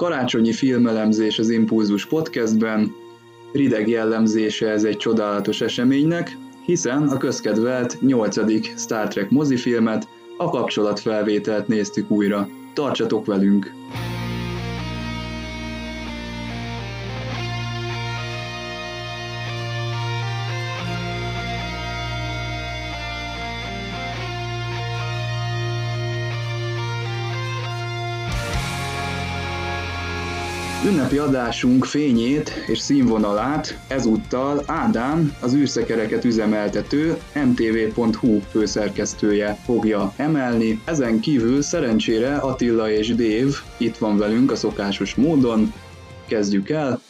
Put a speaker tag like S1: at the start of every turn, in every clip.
S1: Karácsonyi filmelemzés az Impulzus podcastben, rideg jellemzése ez egy csodálatos eseménynek, hiszen a közkedvelt 8. Star Trek mozifilmet, a kapcsolatfelvételt néztük újra. Tartsatok velünk! Ünnepi adásunk fényét és színvonalát ezúttal Ádám, az űrszekereket üzemeltető mtv.hu főszerkesztője fogja emelni. Ezen kívül szerencsére Attila és Dév itt van velünk a szokásos módon. Kezdjük el!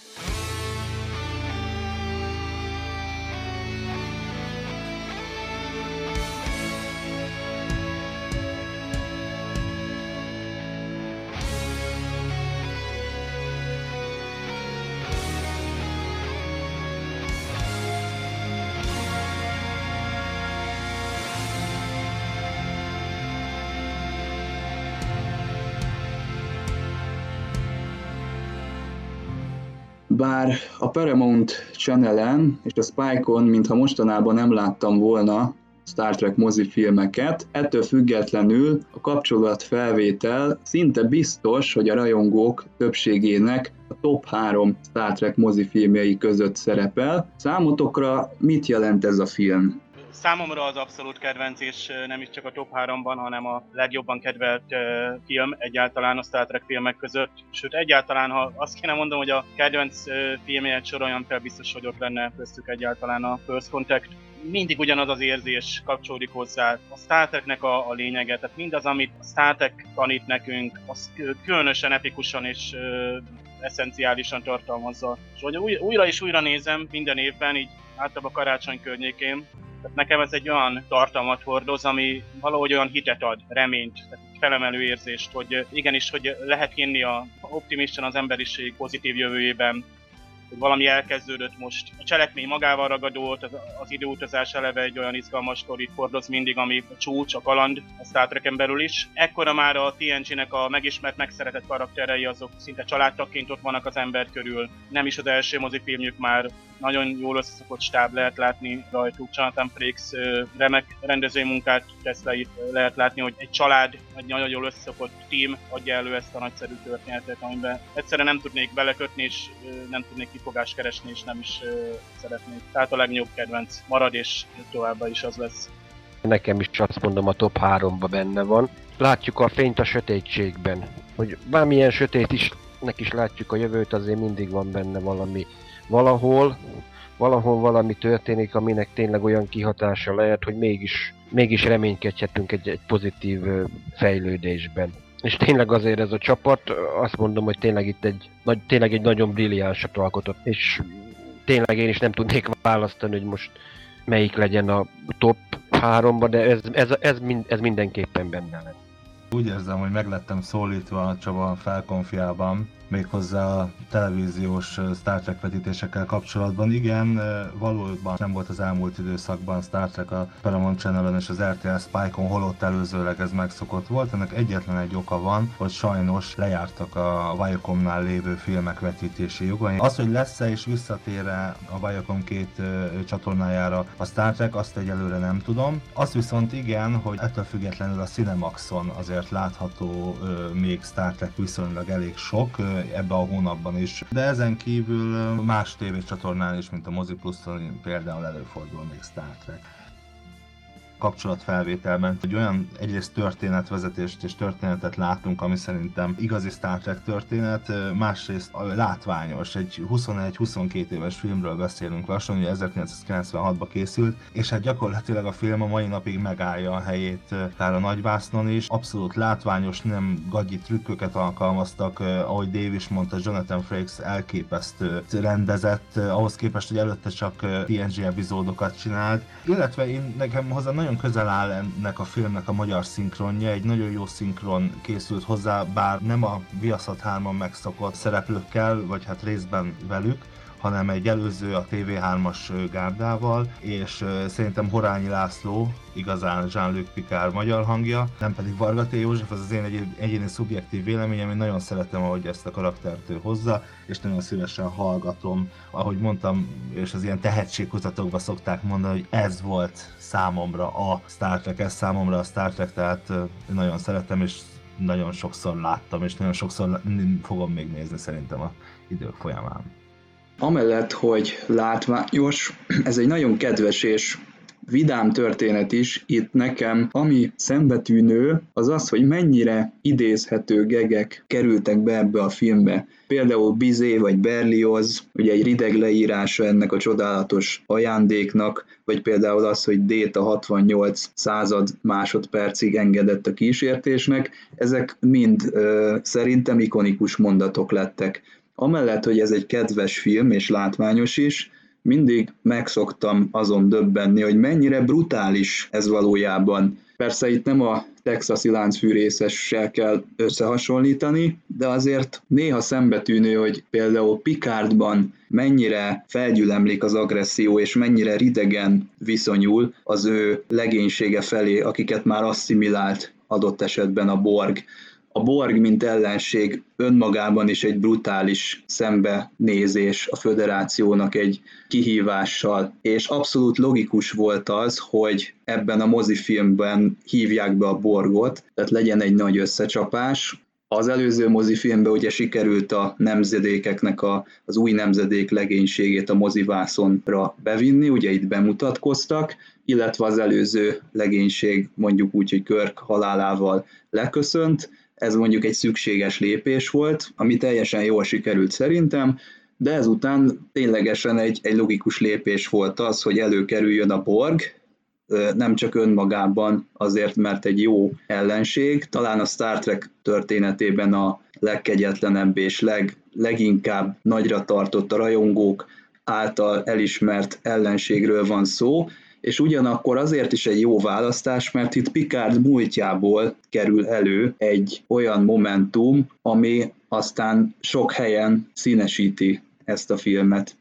S1: A Paramount Channel-en és a Spike-on, mintha mostanában nem láttam volna Star Trek mozifilmeket, ettől függetlenül a kapcsolatfelvétel szinte biztos, hogy a rajongók többségének a top 3 Star Trek mozifilmjei között szerepel. Számotokra mit jelent ez a film?
S2: Számomra az abszolút kedvenc, és nem is csak a top 3-ban, hanem a legjobban kedvelt film egyáltalán a Star Trek filmek között. Sőt, egyáltalán, ha azt kéne mondom, hogy a kedvenc filmjét soroljam fel, biztos, hogy ott lenne köztük egyáltalán a First Contact. Mindig ugyanaz az érzés kapcsolódik hozzá. A Star Treknek a, a lényege, tehát mindaz, amit a Star Trek tanít nekünk, az különösen epikusan és eszenciálisan tartalmazza. És hogy újra és újra nézem minden évben, így általában karácsony környékén, nekem ez egy olyan tartalmat hordoz, ami valahogy olyan hitet ad, reményt, felemelő érzést, hogy igenis, hogy lehet hinni a optimisten az emberiség pozitív jövőjében, hogy valami elkezdődött most. A cselekmény magával ragadott, az, az időutazás eleve egy olyan izgalmas sztorit hordoz mindig, ami a csúcs, a kaland, a Star Trek-en belül is. Ekkora már a TNG-nek a megismert, megszeretett karakterei azok szinte családtagként ott vannak az ember körül. Nem is az első mozifilmjük már nagyon jól összeszokott stáb lehet látni rajtuk. Jonathan Frakes remek rendezői munkát tesz le lehet látni, hogy egy család, egy nagyon jól összeszokott team adja elő ezt a nagyszerű történetet, amiben egyszerűen nem tudnék belekötni, és nem tudnék kifogást keresni, és nem is szeretnék. Tehát a legnagyobb kedvenc marad, és továbbá is az lesz.
S3: Nekem is azt mondom, a top 3-ba benne van. Látjuk a fényt a sötétségben. Hogy bármilyen sötét is, nek is látjuk a jövőt, azért mindig van benne valami valahol, valahol valami történik, aminek tényleg olyan kihatása lehet, hogy mégis, mégis reménykedhetünk egy, egy pozitív fejlődésben. És tényleg azért ez a csapat, azt mondom, hogy tényleg itt egy, nagy, tényleg egy nagyon brilliánsat alkotott. És tényleg én is nem tudnék választani, hogy most melyik legyen a top háromba, de ez, ez, ez, mind, ez mindenképpen benne lett.
S4: Úgy érzem, hogy meglettem szólítva a Csaba felkonfiában, méghozzá a televíziós Star Trek vetítésekkel kapcsolatban. Igen, valóban nem volt az elmúlt időszakban Star Trek a Paramount channel és az RTL Spike-on, holott előzőleg ez megszokott volt. Ennek egyetlen egy oka van, hogy sajnos lejártak a Viacomnál lévő filmek vetítési jogai. Az, hogy lesz-e és visszatér-e a Viacom két csatornájára a Star Trek, azt egyelőre nem tudom. Azt viszont igen, hogy ettől függetlenül a Cinemaxon azért látható még Star Trek viszonylag elég sok, ebbe a hónapban is. De ezen kívül más tévécsatornán is, mint a Mozi Plus-on például előfordul még Star Trek kapcsolatfelvételben, hogy olyan egyrészt történetvezetést és történetet látunk, ami szerintem igazi Star Trek történet, másrészt látványos, egy 21-22 éves filmről beszélünk lassan, ugye 1996-ban készült, és hát gyakorlatilag a film a mai napig megállja a helyét akár a nagyvásznon is, abszolút látványos, nem gagyi trükköket alkalmaztak, ahogy Dave is mondta, Jonathan Frakes elképesztő rendezett, ahhoz képest, hogy előtte csak TNG epizódokat csinált, illetve én nekem hozzá nagyon nagyon közel áll ennek a filmnek a magyar szinkronja, egy nagyon jó szinkron készült hozzá, bár nem a Viaszat 3 megszokott szereplőkkel, vagy hát részben velük, hanem egy előző a TV3-as gárdával, és szerintem Horányi László igazán Jean-Luc Picard magyar hangja, nem pedig Varga T. József, az az én egy, egyéni szubjektív véleményem, én nagyon szeretem, ahogy ezt a karaktert ő hozza, és nagyon szívesen hallgatom, ahogy mondtam, és az ilyen tehetségkutatókban szokták mondani, hogy ez volt számomra a Star Trek, ez számomra a Star Trek, tehát nagyon szeretem, és nagyon sokszor láttam, és nagyon sokszor fogom még nézni szerintem a idők folyamán.
S1: Amellett, hogy látványos, ez egy nagyon kedves és vidám történet is itt nekem, ami szembetűnő, az az, hogy mennyire idézhető gegek kerültek be ebbe a filmbe. Például Bizé vagy Berlioz, ugye egy rideg leírása ennek a csodálatos ajándéknak, vagy például az, hogy Déta 68 század másodpercig engedett a kísértésnek, ezek mind ö, szerintem ikonikus mondatok lettek. Amellett, hogy ez egy kedves film és látványos is, mindig megszoktam azon döbbenni, hogy mennyire brutális ez valójában. Persze itt nem a texasi láncfűrészessel kell összehasonlítani, de azért néha szembetűnő, hogy például Picardban mennyire felgyülemlik az agresszió, és mennyire ridegen viszonyul az ő legénysége felé, akiket már asszimilált adott esetben a Borg a Borg, mint ellenség önmagában is egy brutális szembenézés a föderációnak egy kihívással, és abszolút logikus volt az, hogy ebben a mozifilmben hívják be a Borgot, tehát legyen egy nagy összecsapás, az előző mozifilmben ugye sikerült a nemzedékeknek a, az új nemzedék legénységét a mozivászonra bevinni, ugye itt bemutatkoztak, illetve az előző legénység mondjuk úgy, hogy Körk halálával leköszönt, ez mondjuk egy szükséges lépés volt, ami teljesen jól sikerült szerintem, de ezután ténylegesen egy, egy logikus lépés volt az, hogy előkerüljön a Borg, nem csak önmagában azért, mert egy jó ellenség, talán a Star Trek történetében a legkegyetlenebb és leg, leginkább nagyra tartott a rajongók által elismert ellenségről van szó, és ugyanakkor azért is egy jó választás, mert itt Picard múltjából kerül elő egy olyan momentum, ami aztán sok helyen színesíti ezt a filmet.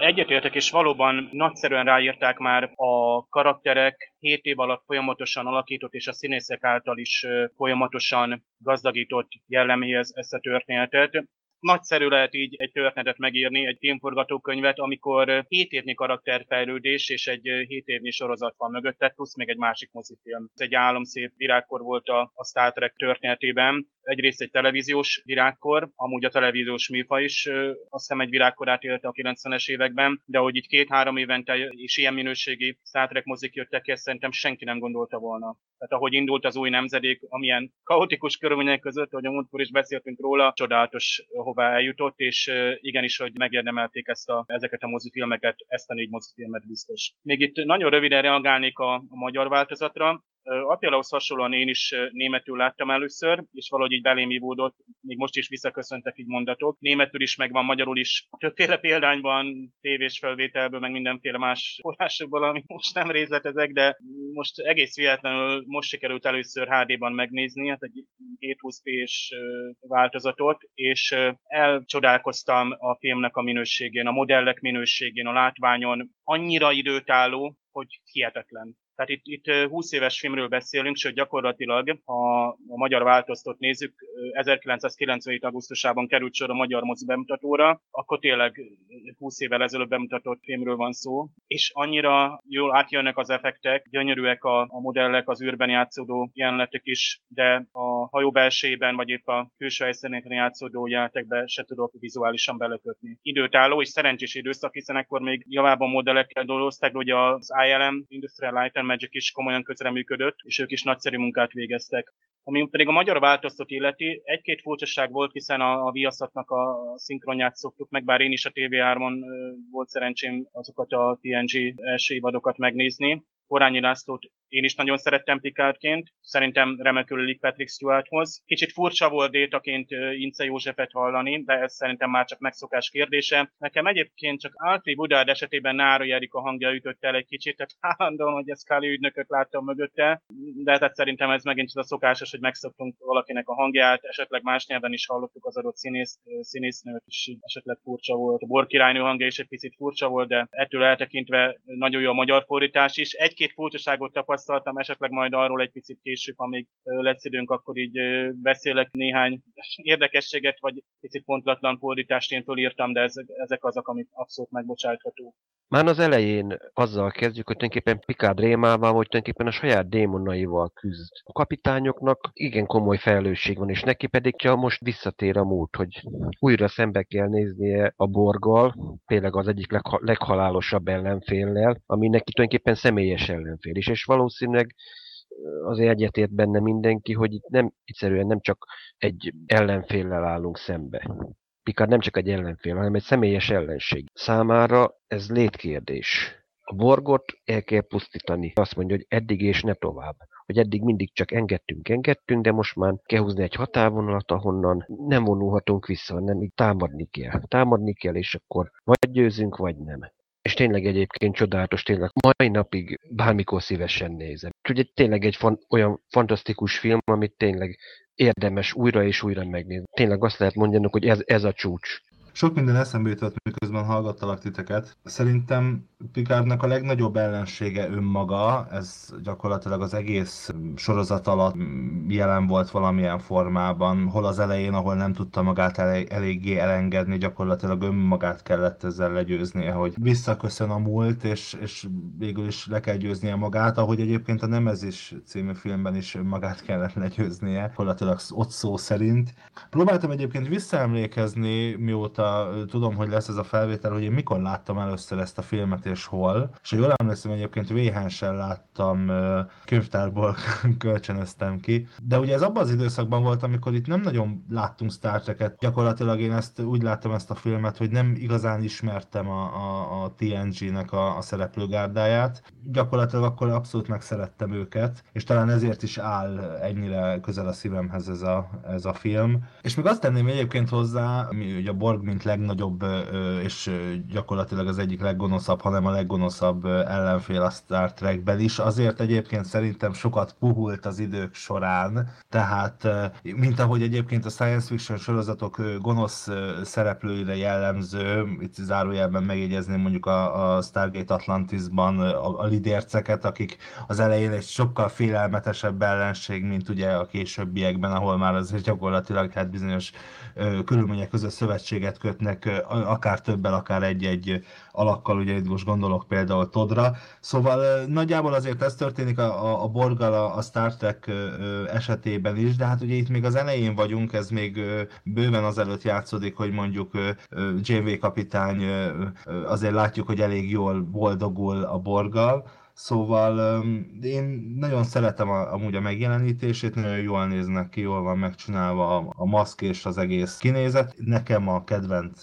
S2: Egyetértek, és valóban nagyszerűen ráírták már a karakterek 7 év alatt folyamatosan alakított, és a színészek által is folyamatosan gazdagított jelleméhez ezt a történetet nagyszerű lehet így egy történetet megírni, egy filmforgatókönyvet, amikor 7 évnyi karakterfejlődés és egy 7 évnyi sorozat van mögötte, plusz még egy másik mozifilm. Ez egy álomszép virágkor volt a, a Star Trek történetében. Egyrészt egy televíziós virágkor, amúgy a televíziós műfa is azt hiszem egy virágkorát élte a 90-es években, de hogy így két-három évente is ilyen minőségi Star mozik jöttek ki, ezt szerintem senki nem gondolta volna. Tehát ahogy indult az új nemzedék, amilyen kaotikus körülmények között, ahogy a múltkor is beszéltünk róla, csodálatos ahová eljutott, és igenis, hogy megérdemelték ezt a, ezeket a mozifilmeket, ezt a négy mozifilmet biztos. Még itt nagyon röviden reagálnék a, a magyar változatra. Attilahoz hasonlóan én is németül láttam először, és valahogy így belém ívódott, még most is visszaköszöntek így mondatok. Németül is megvan, magyarul is többféle példányban, tévés felvételből, meg mindenféle más forrásokból, ami most nem részletezek, de most egész véletlenül most sikerült először HD-ban megnézni, hát egy 720p-s változatot, és elcsodálkoztam a filmnek a minőségén, a modellek minőségén, a látványon, annyira időtálló, hogy hihetetlen. Tehát itt, itt 20 éves filmről beszélünk, sőt gyakorlatilag, ha a magyar változtot nézzük, 1997. augusztusában került sor a magyar mozi bemutatóra, akkor tényleg 20 évvel ezelőtt bemutatott filmről van szó, és annyira jól átjönnek az effektek, gyönyörűek a, a modellek, az űrben játszódó jelenetek is, de a hajó belsejében, vagy épp a külső helyszíneken játszódó jelenetekbe se tudok vizuálisan belekötni. Időtálló és szerencsés időszak, hiszen akkor még javában modellekkel dolgoztak, hogy az ILM, Industrial Light and Magic is komolyan közreműködött, és ők is nagyszerű munkát végeztek. Ami pedig a magyar változtat illeti, egy-két furcsaság volt, hiszen a, a Viaszatnak a szinkronját szoktuk meg, bár én is a TV3-on volt szerencsém azokat a TNG első évadokat megnézni. Porányi Lászlót én is nagyon szerettem Picardként, szerintem remekül illik Patrick Stewarthoz. Kicsit furcsa volt détaként Ince Józsefet hallani, de ez szerintem már csak megszokás kérdése. Nekem egyébként csak Alfred Budard esetében Nára a hangja ütött el egy kicsit, tehát állandóan, hogy ezt Káli ügynököt láttam mögötte, de tehát szerintem ez megint csak a szokásos, hogy megszoktunk valakinek a hangját, esetleg más nyelven is hallottuk az adott színész, színésznőt, és esetleg furcsa volt. A Bor királynő hangja is egy picit furcsa volt, de ettől eltekintve nagyon jó a magyar fordítás is. Egy-két furcsaságot tapasztaltam, esetleg majd arról egy picit később, amíg lesz időnk, akkor így beszélek néhány érdekességet, vagy picit pontlatlan fordítást én fölírtam, de ezek azok, amik abszolút megbocsátható.
S3: Már az elején azzal kezdjük, hogy tulajdonképpen Picard rémával, hogy tulajdonképpen a saját démonaival küzd. A kapitányoknak igen komoly felelősség van, és neki pedig csak most visszatér a múlt, hogy újra szembe kell néznie a borgal, tényleg az egyik legha- leghalálosabb ellenféllel, ami neki tulajdonképpen személyes ellenfél is, és valószínűleg azért egyetért benne mindenki, hogy itt nem egyszerűen nem csak egy ellenféllel állunk szembe. Picard nem csak egy ellenfél, hanem egy személyes ellenség. Számára ez létkérdés. A borgot el kell pusztítani. Azt mondja, hogy eddig és ne tovább. Hogy eddig mindig csak engedtünk, engedtünk, de most már kell húzni egy határvonalat, ahonnan nem vonulhatunk vissza, nem így támadni kell. Támadni kell, és akkor vagy győzünk, vagy nem. És tényleg egyébként csodálatos, tényleg mai napig bármikor szívesen nézem. Úgyhogy tényleg egy fan, olyan fantasztikus film, amit tényleg érdemes újra és újra megnézni. Tényleg azt lehet mondani, hogy ez, ez a csúcs.
S4: Sok minden eszembe jutott, miközben hallgattalak titeket. Szerintem Picardnak a legnagyobb ellensége önmaga, ez gyakorlatilag az egész sorozat alatt jelen volt valamilyen formában, hol az elején, ahol nem tudta magát elég, eléggé elengedni, gyakorlatilag önmagát kellett ezzel legyőznie, hogy visszaköszön a múlt, és, és végül is le kell győznie magát, ahogy egyébként a Nemezis című filmben is önmagát kellett legyőznie, gyakorlatilag ott szó szerint. Próbáltam egyébként visszaemlékezni, mióta tudom, hogy lesz ez a felvétel, hogy én mikor láttam először ezt a filmet és hol. És jól emlékszem, egyébként Véhensen láttam, könyvtárból kölcsönöztem ki. De ugye ez abban az időszakban volt, amikor itt nem nagyon láttunk Star Trek-et. Gyakorlatilag én ezt úgy láttam ezt a filmet, hogy nem igazán ismertem a, a, a TNG-nek a, a szereplőgárdáját. Gyakorlatilag akkor abszolút megszerettem őket, és talán ezért is áll ennyire közel a szívemhez ez a, ez a film. És még azt tenném egyébként hozzá, ami a Borg mint legnagyobb és gyakorlatilag az egyik leggonoszabb, hanem a leggonoszabb ellenfél a Star Trekben is. Azért egyébként szerintem sokat puhult az idők során, tehát mint ahogy egyébként a science fiction sorozatok gonosz szereplőire jellemző, itt zárójelben megjegyezném mondjuk a, a Stargate Atlantisban a, a lidérceket, akik az elején egy sokkal félelmetesebb ellenség, mint ugye a későbbiekben, ahol már azért gyakorlatilag hát bizonyos körülmények között szövetséget kötnek, akár többel, akár egy-egy alakkal, ugye itt most gondolok például Todra. Szóval nagyjából azért ez történik a, a, a Borgal a, a Star Trek esetében is, de hát ugye itt még az elején vagyunk, ez még bőven azelőtt játszódik, hogy mondjuk JV kapitány azért látjuk, hogy elég jól boldogul a Borgal, Szóval én nagyon szeretem a, amúgy a megjelenítését, nagyon jól néznek ki, jól van megcsinálva a, a maszk és az egész kinézet. Nekem a kedvenc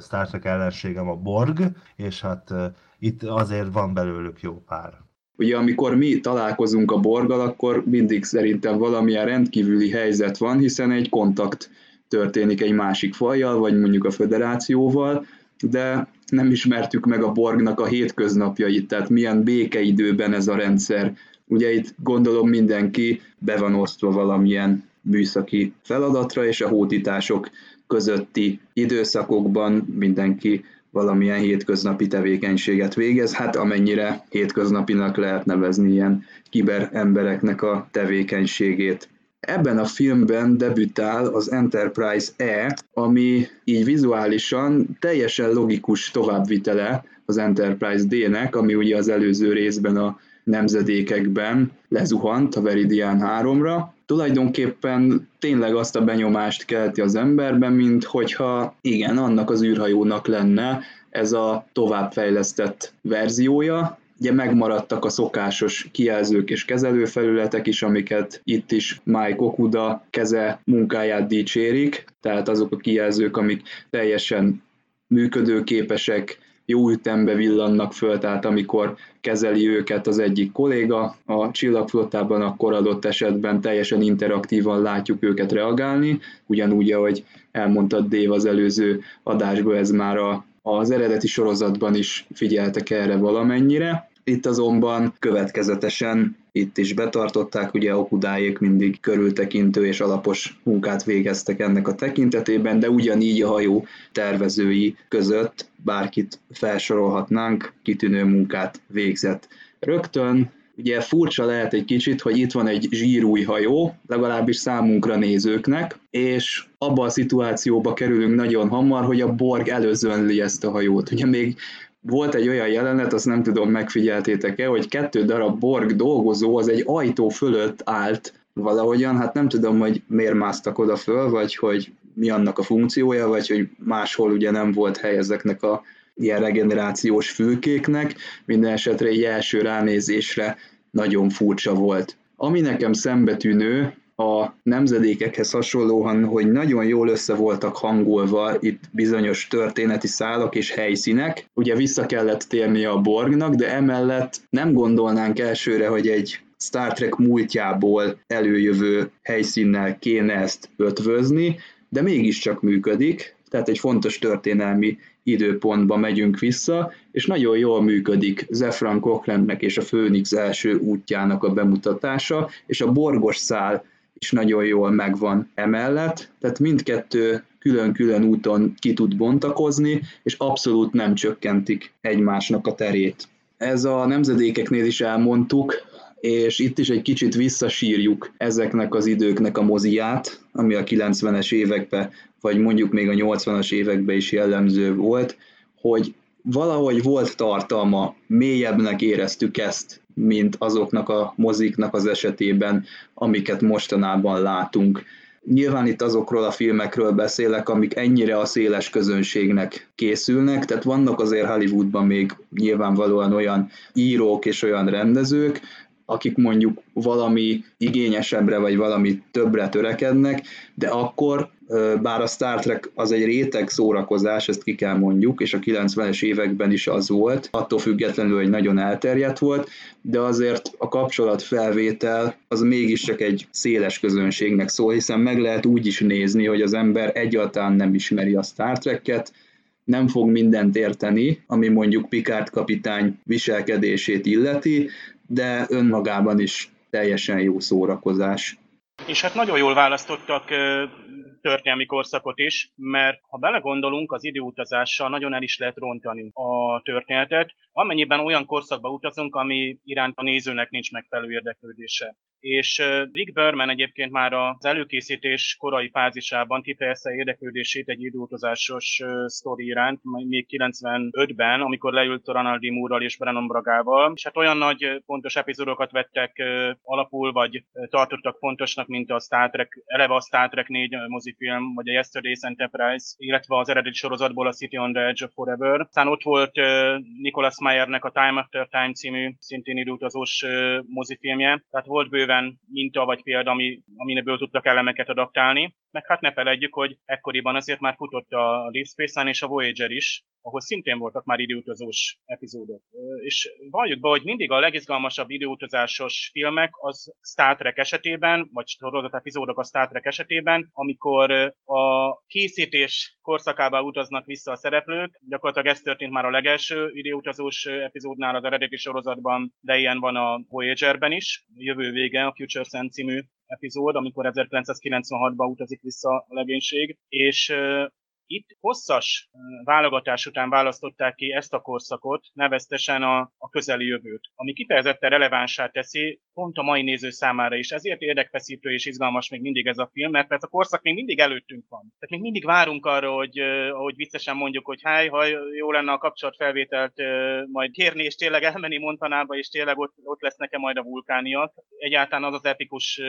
S4: Star Trek ellenségem a Borg, és hát itt azért van belőlük jó pár.
S1: Ugye amikor mi találkozunk a Borgal, akkor mindig szerintem valamilyen rendkívüli helyzet van, hiszen egy kontakt történik egy másik fajjal, vagy mondjuk a föderációval, de nem ismertük meg a Borgnak a hétköznapjait, tehát milyen békeidőben ez a rendszer. Ugye itt gondolom mindenki be van osztva valamilyen műszaki feladatra, és a hódítások közötti időszakokban mindenki valamilyen hétköznapi tevékenységet végez, hát amennyire hétköznapinak lehet nevezni ilyen kiber embereknek a tevékenységét. Ebben a filmben debütál az Enterprise E, ami így vizuálisan teljesen logikus továbbvitele az Enterprise D-nek, ami ugye az előző részben a nemzedékekben lezuhant a Veridian 3-ra. Tulajdonképpen tényleg azt a benyomást kelti az emberben, mint hogyha igen, annak az űrhajónak lenne ez a továbbfejlesztett verziója, Ugye megmaradtak a szokásos kijelzők és kezelőfelületek is, amiket itt is Mike Okuda keze munkáját dicsérik, tehát azok a kijelzők, amik teljesen működőképesek, jó ütembe villannak föl, tehát amikor kezeli őket az egyik kolléga a csillagflottában, akkor adott esetben teljesen interaktívan látjuk őket reagálni, ugyanúgy, ahogy elmondtad Dév az előző adásban, ez már a, az eredeti sorozatban is figyeltek erre valamennyire. Itt azonban következetesen itt is betartották, ugye Okudáék mindig körültekintő és alapos munkát végeztek ennek a tekintetében, de ugyanígy a hajó tervezői között bárkit felsorolhatnánk, kitűnő munkát végzett. Rögtön Ugye furcsa lehet egy kicsit, hogy itt van egy zsírúj hajó, legalábbis számunkra nézőknek, és abba a szituációba kerülünk nagyon hamar, hogy a Borg előzönli ezt a hajót. Ugye még volt egy olyan jelenet, azt nem tudom, megfigyeltétek-e, hogy kettő darab Borg dolgozó az egy ajtó fölött állt valahogyan, hát nem tudom, hogy miért másztak oda föl, vagy hogy mi annak a funkciója, vagy hogy máshol ugye nem volt hely ezeknek a ilyen regenerációs fülkéknek, minden esetre egy első ránézésre nagyon furcsa volt. Ami nekem szembetűnő, a nemzedékekhez hasonlóan, hogy nagyon jól össze voltak hangolva itt bizonyos történeti szálak és helyszínek. Ugye vissza kellett térni a Borgnak, de emellett nem gondolnánk elsőre, hogy egy Star Trek múltjából előjövő helyszínnel kéne ezt ötvözni, de mégiscsak működik, tehát egy fontos történelmi időpontba megyünk vissza, és nagyon jól működik Zefran Cochranenek és a Phoenix első útjának a bemutatása, és a borgos szál is nagyon jól megvan emellett, tehát mindkettő külön-külön úton ki tud bontakozni, és abszolút nem csökkentik egymásnak a terét. Ez a nemzedékeknél is elmondtuk, és itt is egy kicsit visszasírjuk ezeknek az időknek a moziát, ami a 90-es években, vagy mondjuk még a 80-as években is jellemző volt, hogy valahogy volt tartalma, mélyebbnek éreztük ezt, mint azoknak a moziknak az esetében, amiket mostanában látunk. Nyilván itt azokról a filmekről beszélek, amik ennyire a széles közönségnek készülnek, tehát vannak azért Hollywoodban még nyilvánvalóan olyan írók és olyan rendezők, akik mondjuk valami igényesebbre vagy valami többre törekednek, de akkor bár a Star Trek az egy réteg szórakozás, ezt ki kell mondjuk, és a 90-es években is az volt, attól függetlenül, hogy nagyon elterjedt volt, de azért a kapcsolatfelvétel az mégiscsak egy széles közönségnek szól, hiszen meg lehet úgy is nézni, hogy az ember egyáltalán nem ismeri a Star Trek-et, nem fog mindent érteni, ami mondjuk Picard kapitány viselkedését illeti, de önmagában is teljesen jó szórakozás.
S2: És hát nagyon jól választottak történelmi korszakot is, mert ha belegondolunk, az időutazással nagyon el is lehet rontani a történetet, amennyiben olyan korszakba utazunk, ami iránt a nézőnek nincs megfelelő érdeklődése és Rick Berman egyébként már az előkészítés korai fázisában kifejezte érdeklődését egy időutazásos sztori iránt, még 95-ben, amikor leült Ronald D. Moore-ral és Brennan Bragával, és hát olyan nagy fontos epizódokat vettek alapul, vagy tartottak fontosnak, mint a Star Trek, eleve a Star Trek 4 mozifilm, vagy a Yesterday's Enterprise, illetve az eredeti sorozatból a City on the Edge of Forever. Aztán ott volt Nicholas Meyernek a Time After Time című szintén időutazós mozifilmje, tehát volt bőven bőven minta vagy példa, ami, amineből tudtak elemeket adaptálni. Meg hát ne felejtjük, hogy ekkoriban azért már futott a Deep Space és a Voyager is, ahol szintén voltak már időutazós epizódok. És valljuk be, hogy mindig a legizgalmasabb időutazásos filmek az Star Trek esetében, vagy sorozat epizódok a Star Trek esetében, amikor a készítés korszakába utaznak vissza a szereplők. Gyakorlatilag ez történt már a legelső időutazós epizódnál az eredeti sorozatban, de ilyen van a Voyager-ben is. Jövő vége a Future Sense című epizód, amikor 1996-ba utazik vissza a legénység, és itt hosszas válogatás után választották ki ezt a korszakot, neveztesen a, a közeli jövőt, ami kifejezetten relevánsá teszi pont a mai néző számára is. Ezért érdekfeszítő és izgalmas még mindig ez a film, mert ez a korszak még mindig előttünk van. Tehát még mindig várunk arra, hogy ahogy viccesen mondjuk, hogy háj, ha jó lenne a kapcsolatfelvételt majd kérni, és tényleg elmenni Montanába, és tényleg ott, ott lesz nekem majd a vulkániak. Egyáltalán az az epikus,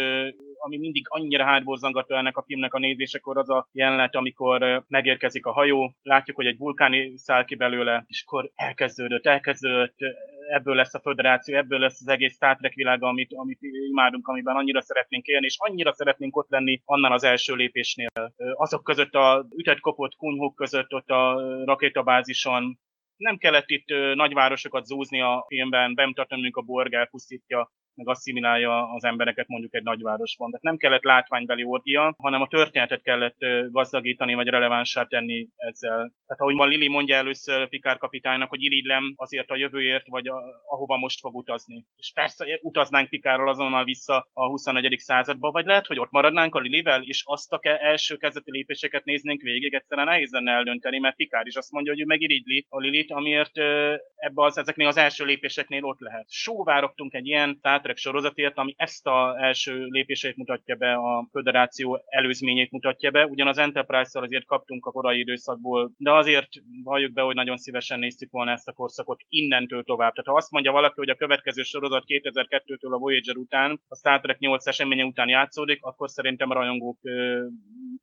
S2: ami mindig annyira hátborzangató ennek a filmnek a nézésekor, az a jelenet, amikor meg megérkezik a hajó, látjuk, hogy egy vulkáni száll ki belőle, és akkor elkezdődött, elkezdődött, ebből lesz a föderáció, ebből lesz az egész Star Trek világa, amit, amit imádunk, amiben annyira szeretnénk élni, és annyira szeretnénk ott lenni annál az első lépésnél. Azok között a ütett kopott kunhok között ott a rakétabázison, nem kellett itt nagyvárosokat zúzni a filmben, bemutatnunk a borg elpusztítja meg asszimilálja az embereket mondjuk egy nagyvárosban. Tehát nem kellett látványbeli orgia, hanem a történetet kellett gazdagítani, vagy relevánsá tenni ezzel. Tehát ahogy ma Lili mondja először Pikár kapitánynak, hogy irigylem azért a jövőért, vagy a, ahova most fog utazni. És persze utaznánk Pikárral azonnal vissza a 21. századba, vagy lehet, hogy ott maradnánk a Lilivel, és azt a ke- első kezdeti lépéseket néznénk végig, egyszerűen nehéz lenne eldönteni, mert Pikár is azt mondja, hogy ő megirigyli a Lilit, amiért ebbe az, ezeknél az első lépéseknél ott lehet. Sóvárogtunk egy ilyen Star Trek sorozatért, ami ezt a első lépéseit mutatja be, a föderáció előzményét mutatja be. Ugyan az Enterprise-szal azért kaptunk a korai időszakból, de azért valljuk be, hogy nagyon szívesen néztük volna ezt a korszakot innentől tovább. Tehát ha azt mondja valaki, hogy a következő sorozat 2002-től a Voyager után, a Star Trek 8 eseménye után játszódik, akkor szerintem a rajongók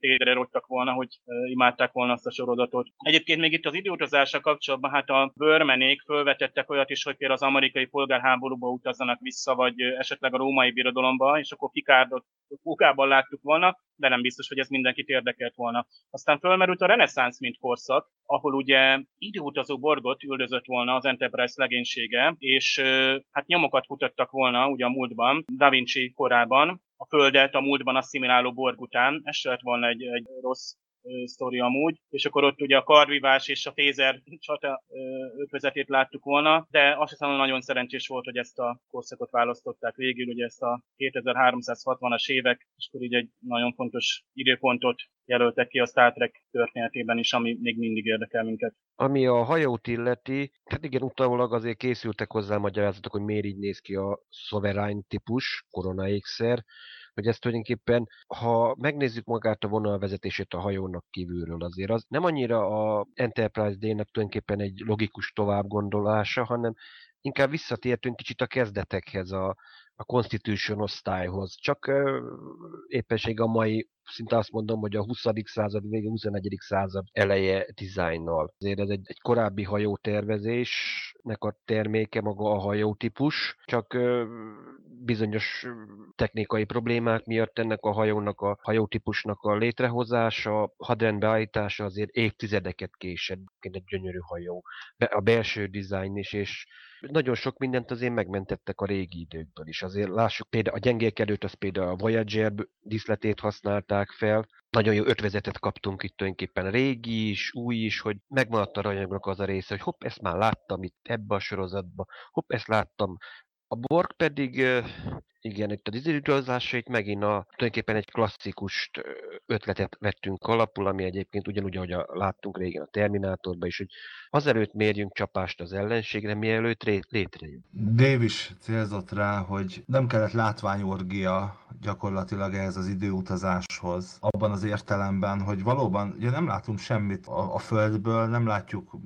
S2: térre rottak volna, hogy imádták volna azt a sorozatot. Egyébként még itt az időutazással kapcsolatban, hát a bőrmenék fölvetettek olyat is, hogy például az amerikai polgárháborúba utazzanak vissza, vagy esetleg a római birodalomba, és akkor Pikárdot Fúkában láttuk volna, de nem biztos, hogy ez mindenkit érdekelt volna. Aztán fölmerült a reneszánsz mint korszak, ahol ugye időutazó borgot üldözött volna az Enterprise legénysége, és hát nyomokat futattak volna ugye a múltban, Da Vinci korában, a Földet a múltban asszimiláló borg után, ez se lett volna egy, egy rossz sztori amúgy, és akkor ott ugye a karvivás és a fézer csata ötvezetét láttuk volna, de azt hiszem, hogy nagyon szerencsés volt, hogy ezt a korszakot választották végül, ugye ezt a 2360-as évek, és akkor így egy nagyon fontos időpontot jelöltek ki a Star Trek történetében is, ami még mindig érdekel minket.
S3: Ami a hajót illeti, hát igen, utólag azért készültek hozzá magyarázatok, hogy miért így néz ki a Sovereign típus, koronaékszer, hogy ez tulajdonképpen, ha megnézzük magát a vonalvezetését a hajónak kívülről azért, az nem annyira a Enterprise D-nek tulajdonképpen egy logikus továbbgondolása, hanem inkább visszatértünk kicsit a kezdetekhez, a, a Constitution osztályhoz. Csak éppenség a mai, szinte azt mondom, hogy a 20. század vége, 21. század eleje dizájnnal. Azért ez egy, egy korábbi hajótervezésnek a terméke maga a hajótípus, csak bizonyos technikai problémák miatt ennek a hajónak, a hajótípusnak a létrehozása, hadrendbeállítása azért évtizedeket késett, egy gyönyörű hajó. A belső dizájn is, és nagyon sok mindent azért megmentettek a régi időkből is. Azért lássuk például a gyengélkedőt, az például a Voyager díszletét használták fel, nagyon jó ötvezetet kaptunk itt tulajdonképpen régi is, új is, hogy megmaradt a rajongóknak az a része, hogy hopp, ezt már láttam itt ebbe a sorozatba, hopp, ezt láttam a Borg pedig, igen, itt a időutazásait megint a, tulajdonképpen egy klasszikus ötletet vettünk alapul, ami egyébként ugyanúgy, ahogy a, láttunk régen a Terminátorban is, hogy azelőtt mérjünk csapást az ellenségre, mielőtt ré, létrejön.
S4: Dave is célzott rá, hogy nem kellett látványorgia gyakorlatilag ehhez az időutazáshoz, abban az értelemben, hogy valóban ugye nem látunk semmit a, a Földből, nem látjuk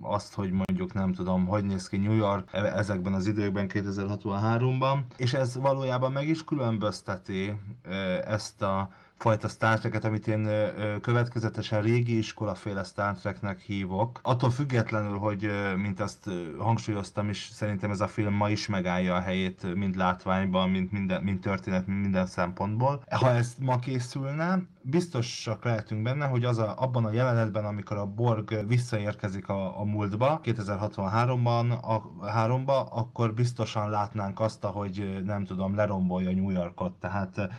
S4: azt, hogy mondjuk nem tudom, hogy néz ki New York e, ezekben az időkben 2063-ban, és ez valójában meg is különbözteti ezt a fajta Star Trek-et, amit én következetesen régi iskolaféle Star Treknek hívok. Attól függetlenül, hogy mint azt hangsúlyoztam is, szerintem ez a film ma is megállja a helyét mind látványban, mint, minden, mind történet, mind minden szempontból. Ha ez ma készülne, biztosak lehetünk benne, hogy az a, abban a jelenetben, amikor a Borg visszaérkezik a, a múltba, 2063-ban, a, 3 akkor biztosan látnánk azt, hogy nem tudom, lerombolja New Yorkot. Tehát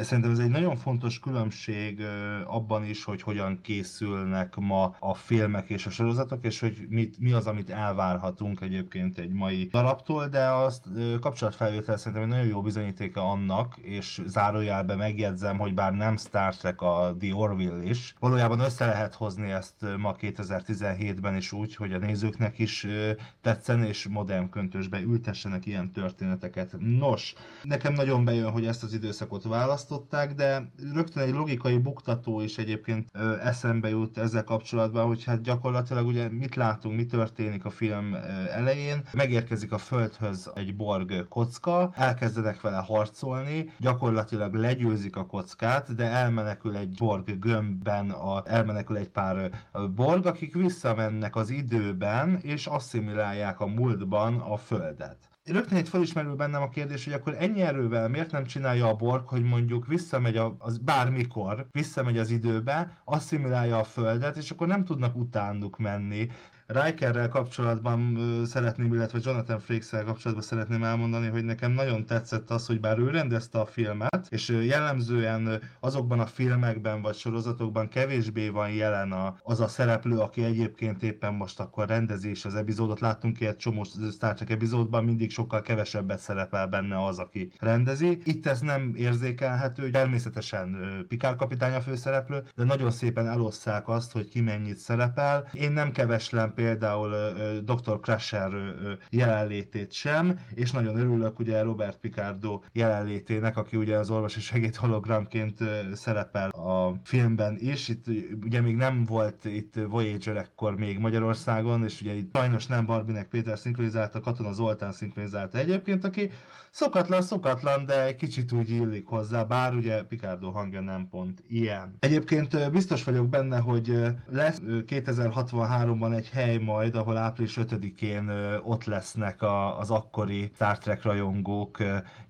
S4: szerintem ez egy nagyon fontos különbség e, abban is, hogy hogyan készülnek ma a filmek és a sorozatok, és hogy mit, mi az, amit elvárhatunk egyébként egy mai darabtól, de azt kapcsolatfelvétel szerintem egy nagyon jó bizonyítéka annak, és zárójelben megjegyzem, hogy bár nem Star Trek a The Orville is. Valójában össze lehet hozni ezt ma 2017-ben is úgy, hogy a nézőknek is tetszen, és modern köntösbe ültessenek ilyen történeteket. Nos, nekem nagyon bejön, hogy ezt az időszakot választották, de rögtön egy logikai buktató is egyébként eszembe jut ezzel kapcsolatban, hogy hát gyakorlatilag ugye mit látunk, mi történik a film elején. Megérkezik a Földhöz egy Borg kocka, elkezdenek vele harcolni, gyakorlatilag legyőzik a kockát, de elmenek elmenekül egy borg gömbben, a, elmenekül egy pár borg, akik visszamennek az időben, és asszimilálják a múltban a Földet rögtön itt felismerül bennem a kérdés, hogy akkor ennyi erővel miért nem csinálja a Borg, hogy mondjuk visszamegy a, az bármikor, visszamegy az időbe, asszimilálja a Földet, és akkor nem tudnak utánuk menni. Rikerrel kapcsolatban szeretném, illetve Jonathan frakes kapcsolatban szeretném elmondani, hogy nekem nagyon tetszett az, hogy bár ő rendezte a filmet, és jellemzően azokban a filmekben vagy sorozatokban kevésbé van jelen a, az a szereplő, aki egyébként éppen most akkor rendezés az epizódot. Láttunk egy csomó Star Trek epizódban, mindig sokkal kevesebbet szerepel benne az, aki rendezi. Itt ez nem érzékelhető, természetesen Pikár kapitány a főszereplő, de nagyon szépen elosszák azt, hogy ki mennyit szerepel. Én nem keveslem például Dr. Crusher jelenlétét sem, és nagyon örülök ugye Robert Picardo jelenlétének, aki ugye az orvosi segéd hologramként szerepel a filmben is. Itt ugye még nem volt itt Voyager ekkor még Magyarországon, és ugye itt sajnos nem Barbinek Péter szinkronizálta, Katona Zoltán szinkronizálta egyébként, aki szokatlan, szokatlan, de egy kicsit úgy illik hozzá, bár ugye Picardo hangja nem pont ilyen. Egyébként biztos vagyok benne, hogy lesz 2063-ban egy hely majd, ahol április 5-én ott lesznek az akkori Star Trek rajongók,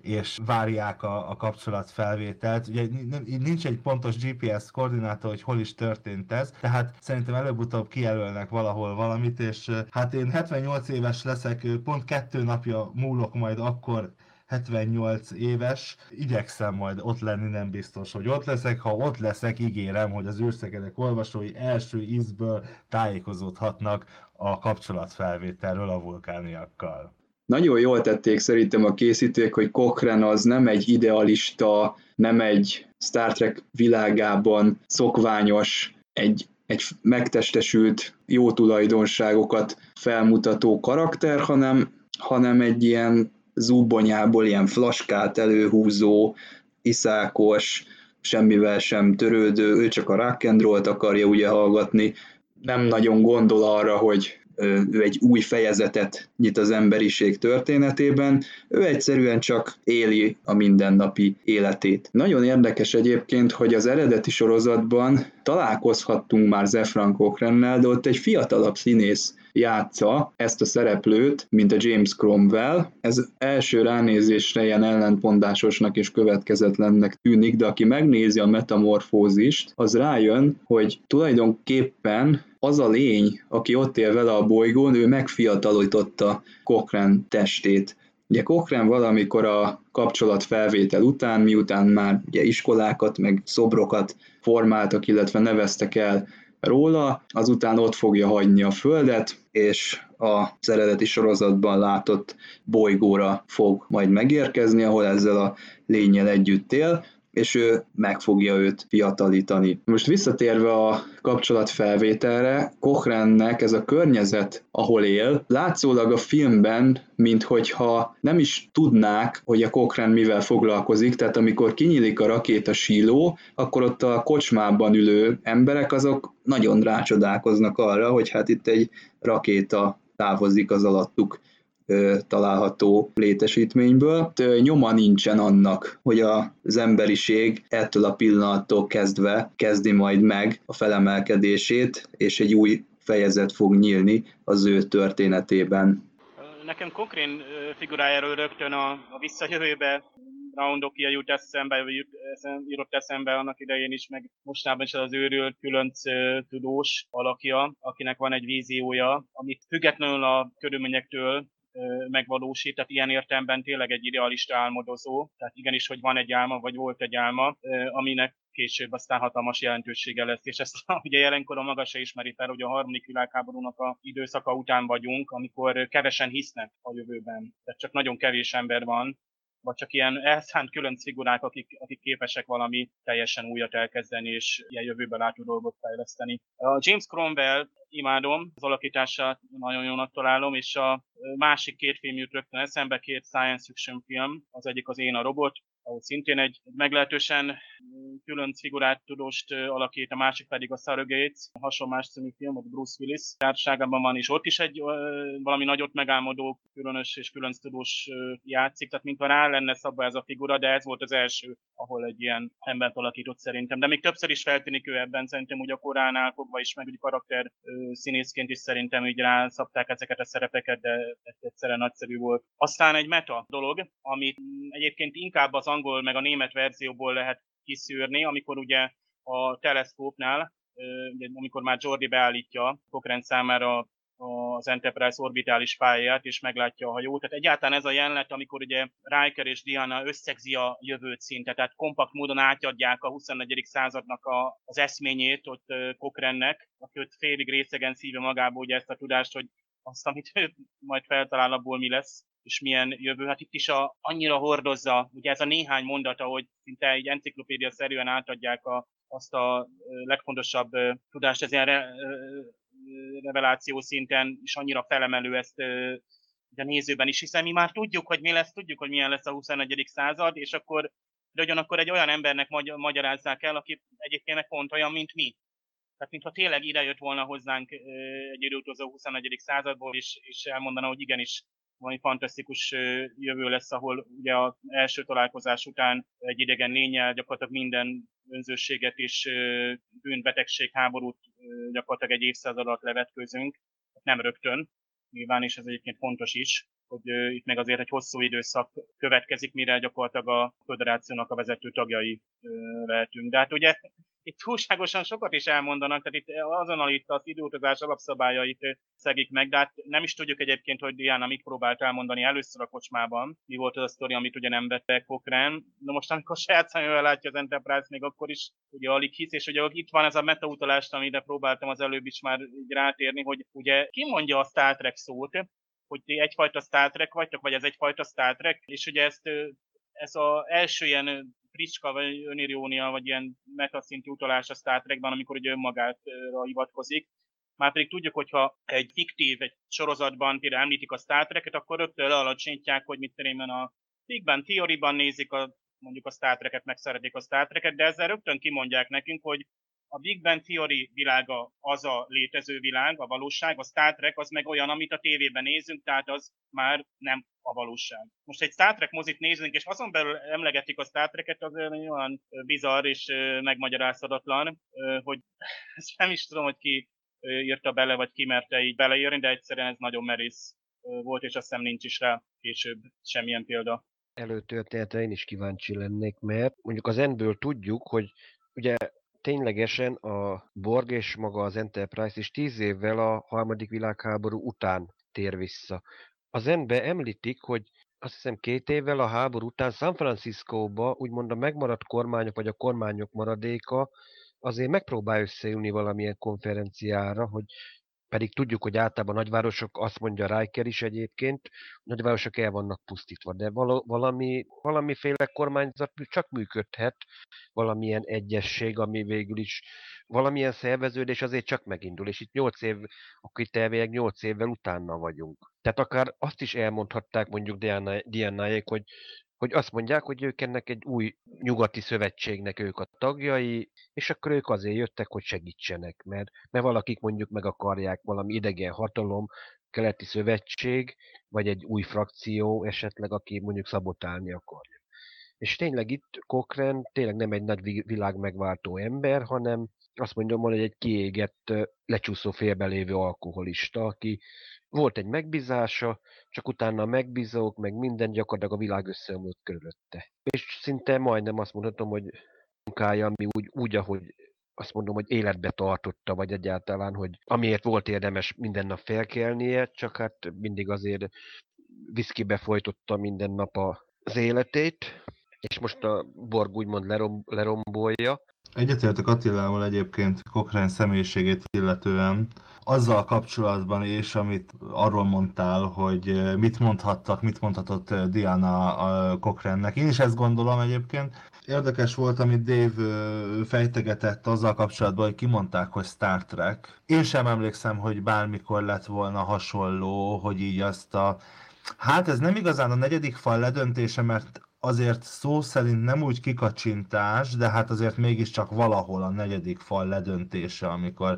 S4: és várják a, a kapcsolatfelvételt. Ugye nincs egy pontos GPS koordinátor, hogy hol is történt ez, tehát szerintem előbb-utóbb kijelölnek valahol valamit, és hát én 78 éves leszek, pont kettő napja múlok majd akkor 78 éves, igyekszem majd ott lenni, nem biztos, hogy ott leszek. Ha ott leszek, ígérem, hogy az űrszekedek olvasói első ízből tájékozódhatnak a kapcsolatfelvételről a vulkániakkal.
S1: Nagyon jól tették szerintem a készítők, hogy Cochrane az nem egy idealista, nem egy Star Trek világában szokványos, egy, egy megtestesült jó tulajdonságokat felmutató karakter, hanem, hanem egy ilyen zúbonyából ilyen flaskát előhúzó, iszákos, semmivel sem törődő, ő csak a rock and roll akarja ugye hallgatni, nem nagyon gondol arra, hogy ő egy új fejezetet nyit az emberiség történetében, ő egyszerűen csak éli a mindennapi életét. Nagyon érdekes egyébként, hogy az eredeti sorozatban találkozhattunk már Zefran Cochrane-nel, de ott egy fiatalabb színész játsza ezt a szereplőt, mint a James Cromwell. Ez első ránézésre ilyen ellentmondásosnak és következetlennek tűnik, de aki megnézi a metamorfózist, az rájön, hogy tulajdonképpen az a lény, aki ott él vele a bolygón, ő megfiatalította Cochrane testét. Ugye Cochrane valamikor a kapcsolat felvétel után, miután már ugye iskolákat, meg szobrokat formáltak, illetve neveztek el róla, azután ott fogja hagyni a Földet, és az eredeti sorozatban látott bolygóra fog majd megérkezni, ahol ezzel a lényel együtt él, és ő meg fogja őt fiatalítani. Most visszatérve a kapcsolatfelvételre, Kochrennek ez a környezet, ahol él, látszólag a filmben, minthogyha nem is tudnák, hogy a Cochrane mivel foglalkozik, tehát amikor kinyílik a rakéta síló, akkor ott a kocsmában ülő emberek azok nagyon rácsodálkoznak arra, hogy hát itt egy rakéta távozik az alattuk található létesítményből. Nyoma nincsen annak, hogy az emberiség ettől a pillanattól kezdve kezdi majd meg a felemelkedését, és egy új fejezet fog nyílni az ő történetében.
S2: Nekem Cochrane figurájáról rögtön a, a visszajövőbe Roundokia jut eszembe, vagy jut, jutott eszembe annak idején is, meg mostában is az őrült különc tudós alakja, akinek van egy víziója, amit függetlenül a körülményektől megvalósít, tehát ilyen értelemben tényleg egy idealista álmodozó, tehát igenis, hogy van egy álma, vagy volt egy álma, aminek később aztán hatalmas jelentősége lesz, és ezt ugye jelenkor a maga se ismeri fel, hogy a harmadik világháborúnak a időszaka után vagyunk, amikor kevesen hisznek a jövőben, tehát csak nagyon kevés ember van, vagy csak ilyen elszánt külön figurák, akik, akik képesek valami teljesen újat elkezdeni, és ilyen jövőbe látó dolgot fejleszteni. A James Cromwell imádom, az alakítását nagyon jónak találom, és a másik két film jut rögtön eszembe, két science fiction film, az egyik az Én a robot, ahol szintén egy meglehetősen külön figurát tudóst alakít, a másik pedig a Surrogates, hasonlás című film, ott Bruce Willis társágában van, és ott is egy valami nagyot megálmodó, különös és külön tudós játszik, tehát mintha rá lenne szabva ez a figura, de ez volt az első, ahol egy ilyen embert alakított szerintem. De még többször is feltűnik ő ebben, szerintem úgy a koránál fogva is, meg úgy karakter színészként is szerintem így rászabták ezeket a szerepeket, de egyszerűen nagyszerű volt. Aztán egy meta dolog, amit egyébként inkább az angol meg a német verzióból lehet kiszűrni, amikor ugye a teleszkópnál, amikor már Jordi beállítja Cochrane számára az Enterprise orbitális pályáját, és meglátja a hajót. Tehát egyáltalán ez a jelenet, amikor ugye Riker és Diana összegzi a jövőt szinte, tehát kompakt módon átadják a 21. századnak a, az eszményét ott Cochrannek, aki ott félig részegen szíve magából ugye ezt a tudást, hogy azt, amit ő majd feltalál, abból mi lesz és milyen jövő. Hát itt is a, annyira hordozza, ugye ez a néhány mondata, hogy szinte egy enciklopédia szerűen átadják a, azt a legfontosabb tudást, ez ilyen re, reveláció szinten is annyira felemelő ezt a nézőben is, hiszen mi már tudjuk, hogy mi lesz, tudjuk, hogy milyen lesz a 21. század, és akkor de ugyanakkor egy olyan embernek magy- magyarázzák el, aki egyébként meg pont olyan, mint mi. Tehát mintha tényleg ide jött volna hozzánk egy időutazó 21. századból, és, és elmondana, hogy igenis valami fantasztikus jövő lesz, ahol ugye az első találkozás után egy idegen lényel gyakorlatilag minden önzőséget és bűnbetegség, háborút gyakorlatilag egy évszázad alatt levetkőzünk, nem rögtön, nyilván, és ez egyébként fontos is, hogy itt meg azért egy hosszú időszak következik, mire gyakorlatilag a föderációnak a vezető tagjai lehetünk. De hát ugye itt túlságosan sokat is elmondanak, tehát itt azonnal itt az időutazás alapszabályait szegik meg, de hát nem is tudjuk egyébként, hogy Diana mit próbált elmondani először a kocsmában. Mi volt az a sztori, amit ugye nem vette Cochrane. Na most, amikor saját szemével látja az Enterprise, még akkor is ugye alig hisz, és ugye itt van ez a metautalást, amire próbáltam az előbb is már így rátérni, hogy ugye ki mondja a Star Trek szót, hogy ti egyfajta Star Trek vagytok, vagy ez egyfajta Star Trek, és ugye ezt ez az első ilyen fricska, vagy önirónia, vagy ilyen metaszintű utalás a Star Trekben, amikor ugye önmagára hivatkozik. Már pedig tudjuk, hogyha egy fiktív, egy sorozatban például említik a Star Trek-et, akkor rögtön lealacsonyítják, hogy mit tudom a Big Bang Theory-ban nézik a, mondjuk a Star Trek-et, meg a Star Trek-et, de ezzel rögtön kimondják nekünk, hogy a Big Bang Theory világa az a létező világ, a valóság, a Star Trek az meg olyan, amit a tévében nézünk, tehát az már nem a valóság. Most egy Star Trek mozit nézünk, és azon belül emlegetik a Star Trek-et, az olyan bizarr és megmagyarázhatatlan, hogy ezt nem is tudom, hogy ki írta bele, vagy ki merte így beleírni, de egyszerűen ez nagyon merész volt, és azt hiszem nincs is rá később semmilyen példa.
S3: Előtörténetre én is kíváncsi lennék, mert mondjuk az Endből tudjuk, hogy ugye ténylegesen a Borg és maga az Enterprise is tíz évvel a harmadik világháború után tér vissza. Az enbe említik, hogy azt hiszem két évvel a háború után San Franciscóba úgymond a megmaradt kormányok, vagy a kormányok maradéka azért megpróbál összeülni valamilyen konferenciára, hogy pedig tudjuk, hogy általában nagyvárosok, azt mondja Riker is egyébként, nagyvárosok el vannak pusztítva, de valami, valamiféle kormányzat csak működhet, valamilyen egyesség, ami végül is valamilyen szerveződés azért csak megindul, és itt 8 év, akkor itt elvileg 8 évvel utána vagyunk. Tehát akár azt is elmondhatták mondjuk Diana, hogy hogy azt mondják, hogy ők ennek egy új nyugati szövetségnek ők a tagjai, és akkor ők azért jöttek, hogy segítsenek, mert, mert valakik mondjuk meg akarják valami idegen hatalom, keleti szövetség, vagy egy új frakció esetleg, aki mondjuk szabotálni akarja. És tényleg itt Cochrane tényleg nem egy nagy világ megváltó ember, hanem azt mondom, hogy egy kiégett, lecsúszó félbelévő alkoholista, aki volt egy megbízása, csak utána a megbízók, meg minden gyakorlatilag a világ összeomlott körülötte. És szinte majdnem azt mondhatom, hogy munkája, ami úgy, úgy, ahogy azt mondom, hogy életbe tartotta, vagy egyáltalán, hogy amiért volt érdemes minden nap felkelnie, csak hát mindig azért viszkibe folytotta minden nap az életét, és most a Borg úgymond lerom, lerombolja.
S4: Egyetértek Attilával egyébként Cochrane személyiségét illetően, azzal kapcsolatban is, amit arról mondtál, hogy mit mondhattak, mit mondhatott Diana Cochrane-nek. Én is ezt gondolom egyébként. Érdekes volt, amit Dave fejtegetett azzal kapcsolatban, hogy kimondták, hogy Star Trek. Én sem emlékszem, hogy bármikor lett volna hasonló, hogy így azt a Hát ez nem igazán a negyedik fal ledöntése, mert azért szó szerint nem úgy kikacsintás, de hát azért mégiscsak valahol a negyedik fal ledöntése, amikor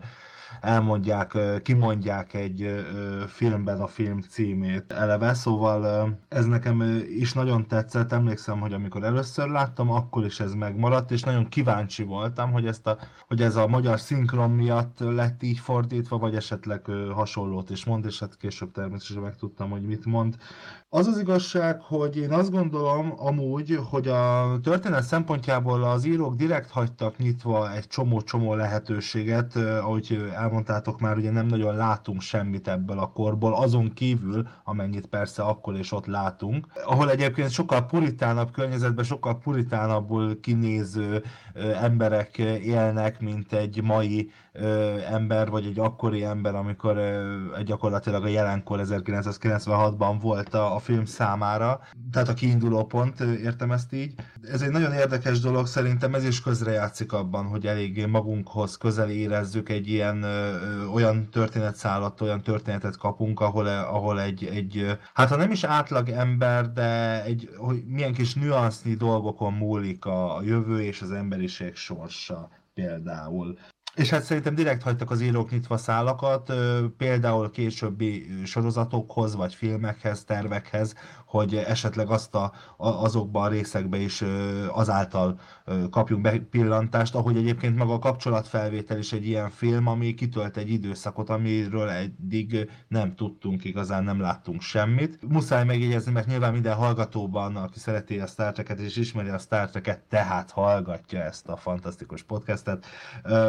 S4: elmondják, kimondják egy filmben a film címét eleve, szóval ez nekem is nagyon tetszett, emlékszem, hogy amikor először láttam, akkor is ez megmaradt, és nagyon kíváncsi voltam, hogy, ezt a, hogy ez a magyar szinkron miatt lett így fordítva, vagy esetleg hasonlót is mond, és hát később természetesen megtudtam, hogy mit mond. Az az igazság, hogy én azt gondolom amúgy, hogy a történet szempontjából az írók direkt hagytak nyitva egy csomó-csomó lehetőséget, ahogy elmondtátok már, ugye nem nagyon látunk semmit ebből a korból, azon kívül, amennyit persze akkor és ott látunk, ahol egyébként sokkal puritánabb környezetben, sokkal puritánabbul kinéző emberek élnek, mint egy mai ember, vagy egy akkori ember, amikor gyakorlatilag a jelenkor 1996-ban volt a, a film számára, tehát a kiinduló pont, értem ezt így. Ez egy nagyon érdekes dolog, szerintem ez is közrejátszik abban, hogy elég magunkhoz közel érezzük egy ilyen ö, olyan történetszállat, olyan történetet kapunk, ahol, ahol egy, egy, hát ha nem is átlag ember, de egy, hogy milyen kis nüansznyi dolgokon múlik a, a jövő és az emberiség sorsa például. És hát szerintem direkt hagytak az írók nyitva szálakat, például későbbi sorozatokhoz, vagy filmekhez, tervekhez, hogy esetleg azt a, azokban a részekbe is azáltal kapjunk be pillantást, ahogy egyébként maga a kapcsolatfelvétel is egy ilyen film, ami kitölt egy időszakot, amiről eddig nem tudtunk igazán, nem láttunk semmit. Muszáj megjegyezni, mert nyilván minden hallgatóban, aki szereti a Star Trek-et és ismeri a Star Trek-et, tehát hallgatja ezt a fantasztikus podcastet,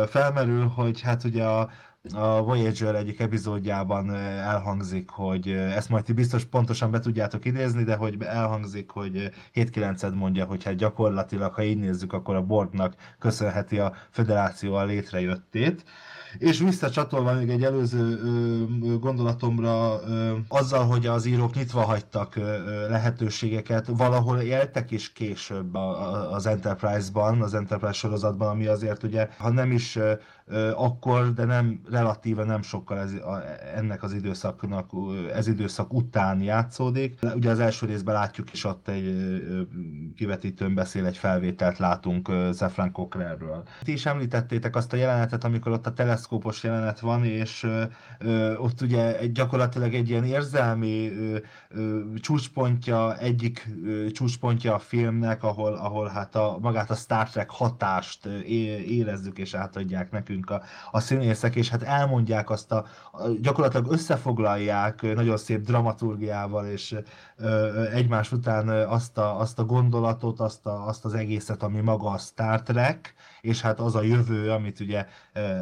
S4: felmerül, hogy hát ugye a a Voyager egyik epizódjában elhangzik, hogy ezt majd ti biztos pontosan be tudjátok idézni, de hogy elhangzik, hogy 7 mondja, hogy hát gyakorlatilag, ha így nézzük, akkor a Borgnak köszönheti a Föderáció a létrejöttét. És visszacsatolva még egy előző gondolatomra, azzal, hogy az írók nyitva hagytak lehetőségeket, valahol éltek is később az Enterprise-ban, az Enterprise sorozatban, ami azért ugye, ha nem is akkor, de nem relatíve nem sokkal ez, a, ennek az időszaknak, ez időszak után játszódik. Ugye az első részben látjuk is ott egy kivetítőn beszél, egy felvételt látunk Zefran Cochrane-ről. Ti is említettétek azt a jelenetet, amikor ott a teleszkópos jelenet van, és ott ugye egy, gyakorlatilag egy ilyen érzelmi csúcspontja, egyik csúcspontja a filmnek, ahol, ahol hát a, magát a Star Trek hatást érezzük és átadják nekünk a, a színészek, és hát elmondják azt a, a gyakorlatilag összefoglalják nagyon szép dramaturgiával, és ö, egymás után azt a, azt a gondolatot, azt, a, azt az egészet, ami maga a Star Trek, és hát az a jövő, amit ugye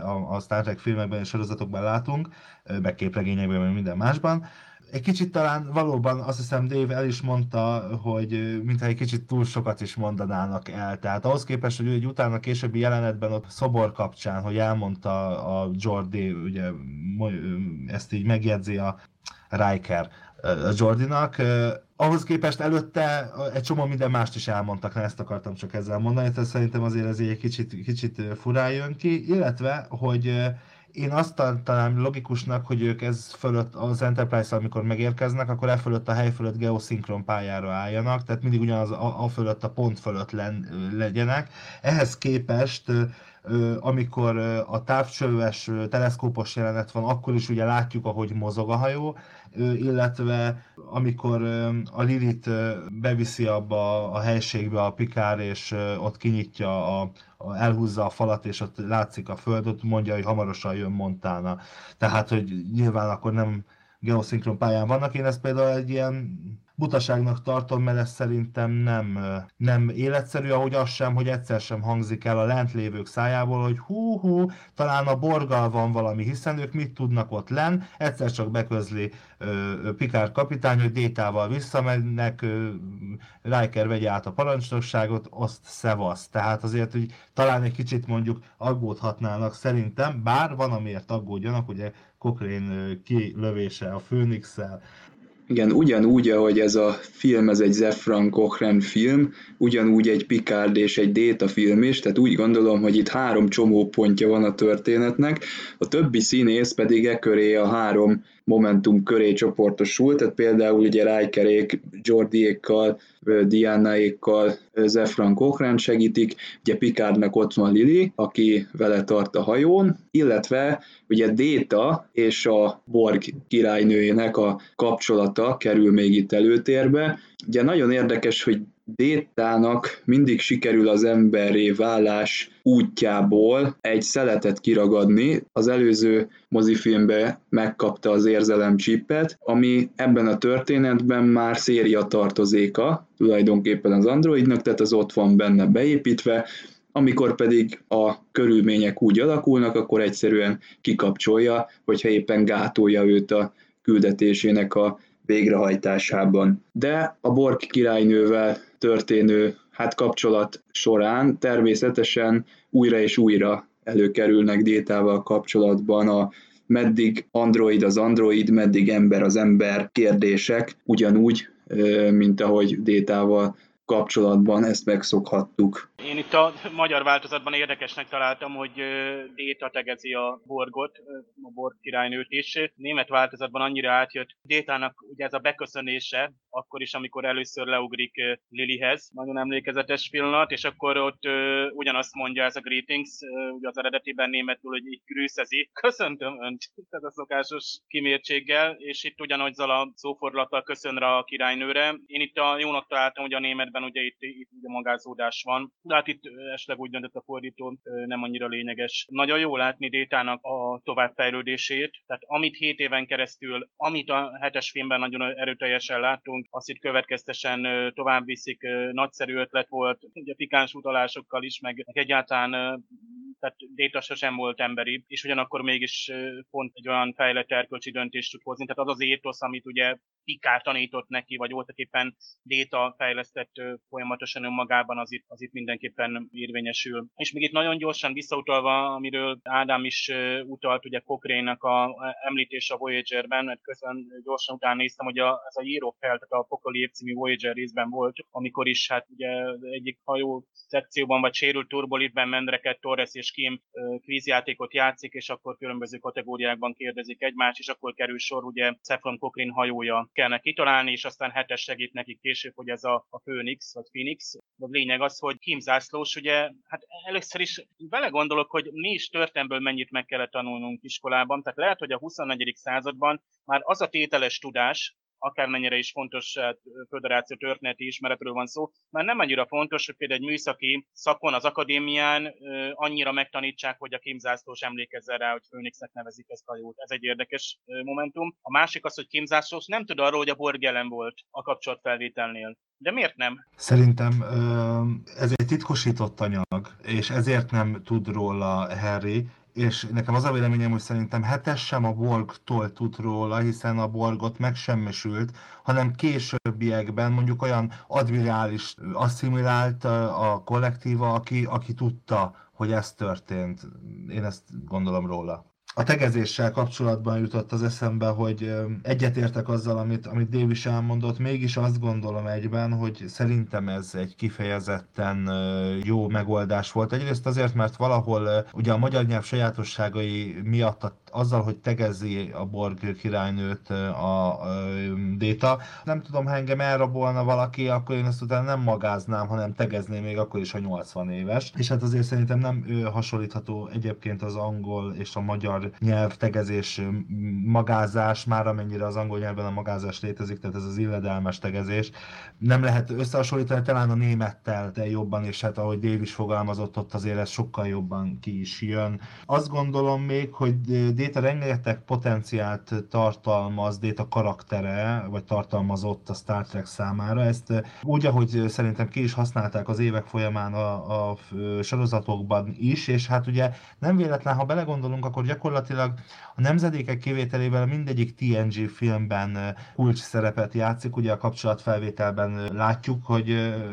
S4: a, a Star Trek filmekben és sorozatokban látunk, meg képregényekben, meg minden másban, egy kicsit talán valóban azt hiszem Dave el is mondta, hogy mintha egy kicsit túl sokat is mondanának el. Tehát ahhoz képest, hogy egy utána későbbi jelenetben ott szobor kapcsán, hogy elmondta a Jordi, ugye ezt így megjegyzi a Riker Jordinak, ahhoz képest előtte egy csomó minden mást is elmondtak, ne ezt akartam csak ezzel mondani, tehát szerintem azért ez egy kicsit, kicsit furán jön ki, illetve, hogy én azt talán logikusnak, hogy ők ez fölött az Enterprise, amikor megérkeznek, akkor e fölött a hely fölött geoszinkron pályára álljanak, tehát mindig ugyanaz a, a fölött, a pont fölött len, legyenek. Ehhez képest amikor a távcsöves teleszkópos jelenet van, akkor is ugye látjuk, ahogy mozog a hajó, illetve amikor a Lilit beviszi abba a helységbe a Pikár, és ott kinyitja a, elhúzza a falat, és ott látszik a föld, mondja, hogy hamarosan jön Montana. Tehát, hogy nyilván akkor nem geoszinkron pályán vannak. Én ezt például egy ilyen butaságnak tartom, mert ez szerintem nem, nem életszerű, ahogy az sem, hogy egyszer sem hangzik el a lent lévők szájából, hogy hú, hú, talán a borgal van valami, hiszen ők mit tudnak ott len, egyszer csak beközli Pikár kapitány, hogy Détával visszamennek, Riker vegye át a parancsnokságot, azt szevasz. Tehát azért, hogy talán egy kicsit mondjuk aggódhatnának szerintem, bár van amiért aggódjanak, ugye Cochrane kilövése a főnix
S1: igen, ugyanúgy, ahogy ez a film, ez egy Zefran Cochrane film, ugyanúgy egy Picard és egy Data film is, tehát úgy gondolom, hogy itt három csomópontja van a történetnek, a többi színész pedig e köré a három Momentum köré csoportosul, tehát például ugye Rijkerék, Jordiékkal, Diana-ékkal Zefran Cochrane segítik, ugye Picardnak ott van Lili, aki vele tart a hajón, illetve ugye Déta és a Borg királynőjének a kapcsolata kerül még itt előtérbe. Ugye nagyon érdekes, hogy Détának mindig sikerül az emberré válás útjából egy szeletet kiragadni. Az előző mozifilmbe megkapta az érzelem csipet, ami ebben a történetben már széria tartozéka, tulajdonképpen az androidnak, tehát az ott van benne beépítve, amikor pedig a körülmények úgy alakulnak, akkor egyszerűen kikapcsolja, hogyha éppen gátolja őt a küldetésének a végrehajtásában. De a Borg királynővel történő hát kapcsolat során természetesen újra és újra előkerülnek Détával kapcsolatban a meddig android az android, meddig ember az ember kérdések, ugyanúgy, mint ahogy Détával kapcsolatban ezt megszokhattuk.
S2: Én itt a magyar változatban érdekesnek találtam, hogy Déta tegezi a Borgot, a Borg királynőt is. Német változatban annyira átjött Détának ugye ez a beköszönése, akkor is, amikor először leugrik Lilyhez. Nagyon emlékezetes pillanat, és akkor ott ugyanazt mondja ez a greetings, ugye az eredetiben németül, hogy így grüszezi. Köszöntöm Önt! Ez a szokásos kimértséggel, és itt ugyanazzal a szófordulattal köszön rá a királynőre. Én itt a jónak találtam, hogy a németben ugye itt, itt ugye magázódás van, de hát itt esetleg úgy döntött a fordító, nem annyira lényeges. Nagyon jó látni Détának a továbbfejlődését, tehát amit 7 éven keresztül, amit a hetes filmben nagyon erőteljesen láttunk, azt itt következtesen tovább viszik, nagyszerű ötlet volt, ugye pikáns utalásokkal is, meg egyáltalán tehát Déta sosem volt emberi, és ugyanakkor mégis pont egy olyan fejlett erkölcsi döntést tud hozni. Tehát az az étosz, amit ugye Pikár tanított neki, vagy voltak éppen Déta fejlesztett folyamatosan önmagában, az itt, az itt mindenképpen érvényesül. És még itt nagyon gyorsan visszautalva, amiről Ádám is utalt, ugye Cochrane-nak a említés a Voyager-ben, mert közben gyorsan utána néztem, hogy a, ez a író fel, tehát a Pokoli című Voyager részben volt, amikor is hát ugye egyik hajó szekcióban, vagy sérült turbolitben Mendreket, Torres és Kim kvízjátékot játszik, és akkor különböző kategóriákban kérdezik egymást, és akkor kerül sor, ugye Saffron Cochrane hajója kellene kitalálni, és aztán hetes segít nekik később, hogy ez a, a Phoenix, vagy Phoenix. A lényeg az, hogy Kim Zászlós, ugye, hát először is vele gondolok, hogy mi is történelmből mennyit meg kellett tanulnunk iskolában, tehát lehet, hogy a 24. században már az a tételes tudás, akármennyire is fontos hát, föderáció történeti ismeretről van szó, mert nem annyira fontos, hogy például egy műszaki szakon az akadémián annyira megtanítsák, hogy a Kimzászlós emlékezzen rá, hogy Főnixnek nevezik ezt a jót. Ez egy érdekes momentum. A másik az, hogy Kimzászlós nem tud arról, hogy a Borg jelen volt a kapcsolatfelvételnél. De miért nem?
S4: Szerintem ez egy titkosított anyag, és ezért nem tud róla Harry, és nekem az a véleményem, hogy szerintem hetes sem a Borgtól tud róla, hiszen a Borgot megsemmisült, hanem későbbiekben mondjuk olyan admirális asszimilált a kollektíva, aki, aki tudta, hogy ez történt. Én ezt gondolom róla a tegezéssel kapcsolatban jutott az eszembe, hogy egyetértek azzal, amit, amit Dave is elmondott, mégis azt gondolom egyben, hogy szerintem ez egy kifejezetten jó megoldás volt. Egyrészt azért, mert valahol ugye a magyar nyelv sajátosságai miatt azzal, hogy tegezi a Borg királynőt a, a Déta. Nem tudom, ha engem elrabolna valaki, akkor én ezt utána nem magáznám, hanem tegezném még akkor is, ha 80 éves. És hát azért szerintem nem hasonlítható egyébként az angol és a magyar nyelv tegezés magázás, már amennyire az angol nyelven a magázás létezik, tehát ez az illedelmes tegezés. Nem lehet összehasonlítani talán a némettel, de jobban, és hát ahogy Dave is fogalmazott, ott azért ez sokkal jobban ki is jön. Azt gondolom még, hogy Déta rengeteg potenciált tartalmaz, Déta karaktere, vagy tartalmazott a Star Trek számára. Ezt úgy, ahogy szerintem ki is használták az évek folyamán a, a sorozatokban is, és hát ugye nem véletlen, ha belegondolunk, akkor gyakorlatilag a nemzedékek kivételével mindegyik TNG filmben kulcs szerepet játszik, ugye a kapcsolatfelvételben látjuk, hogy,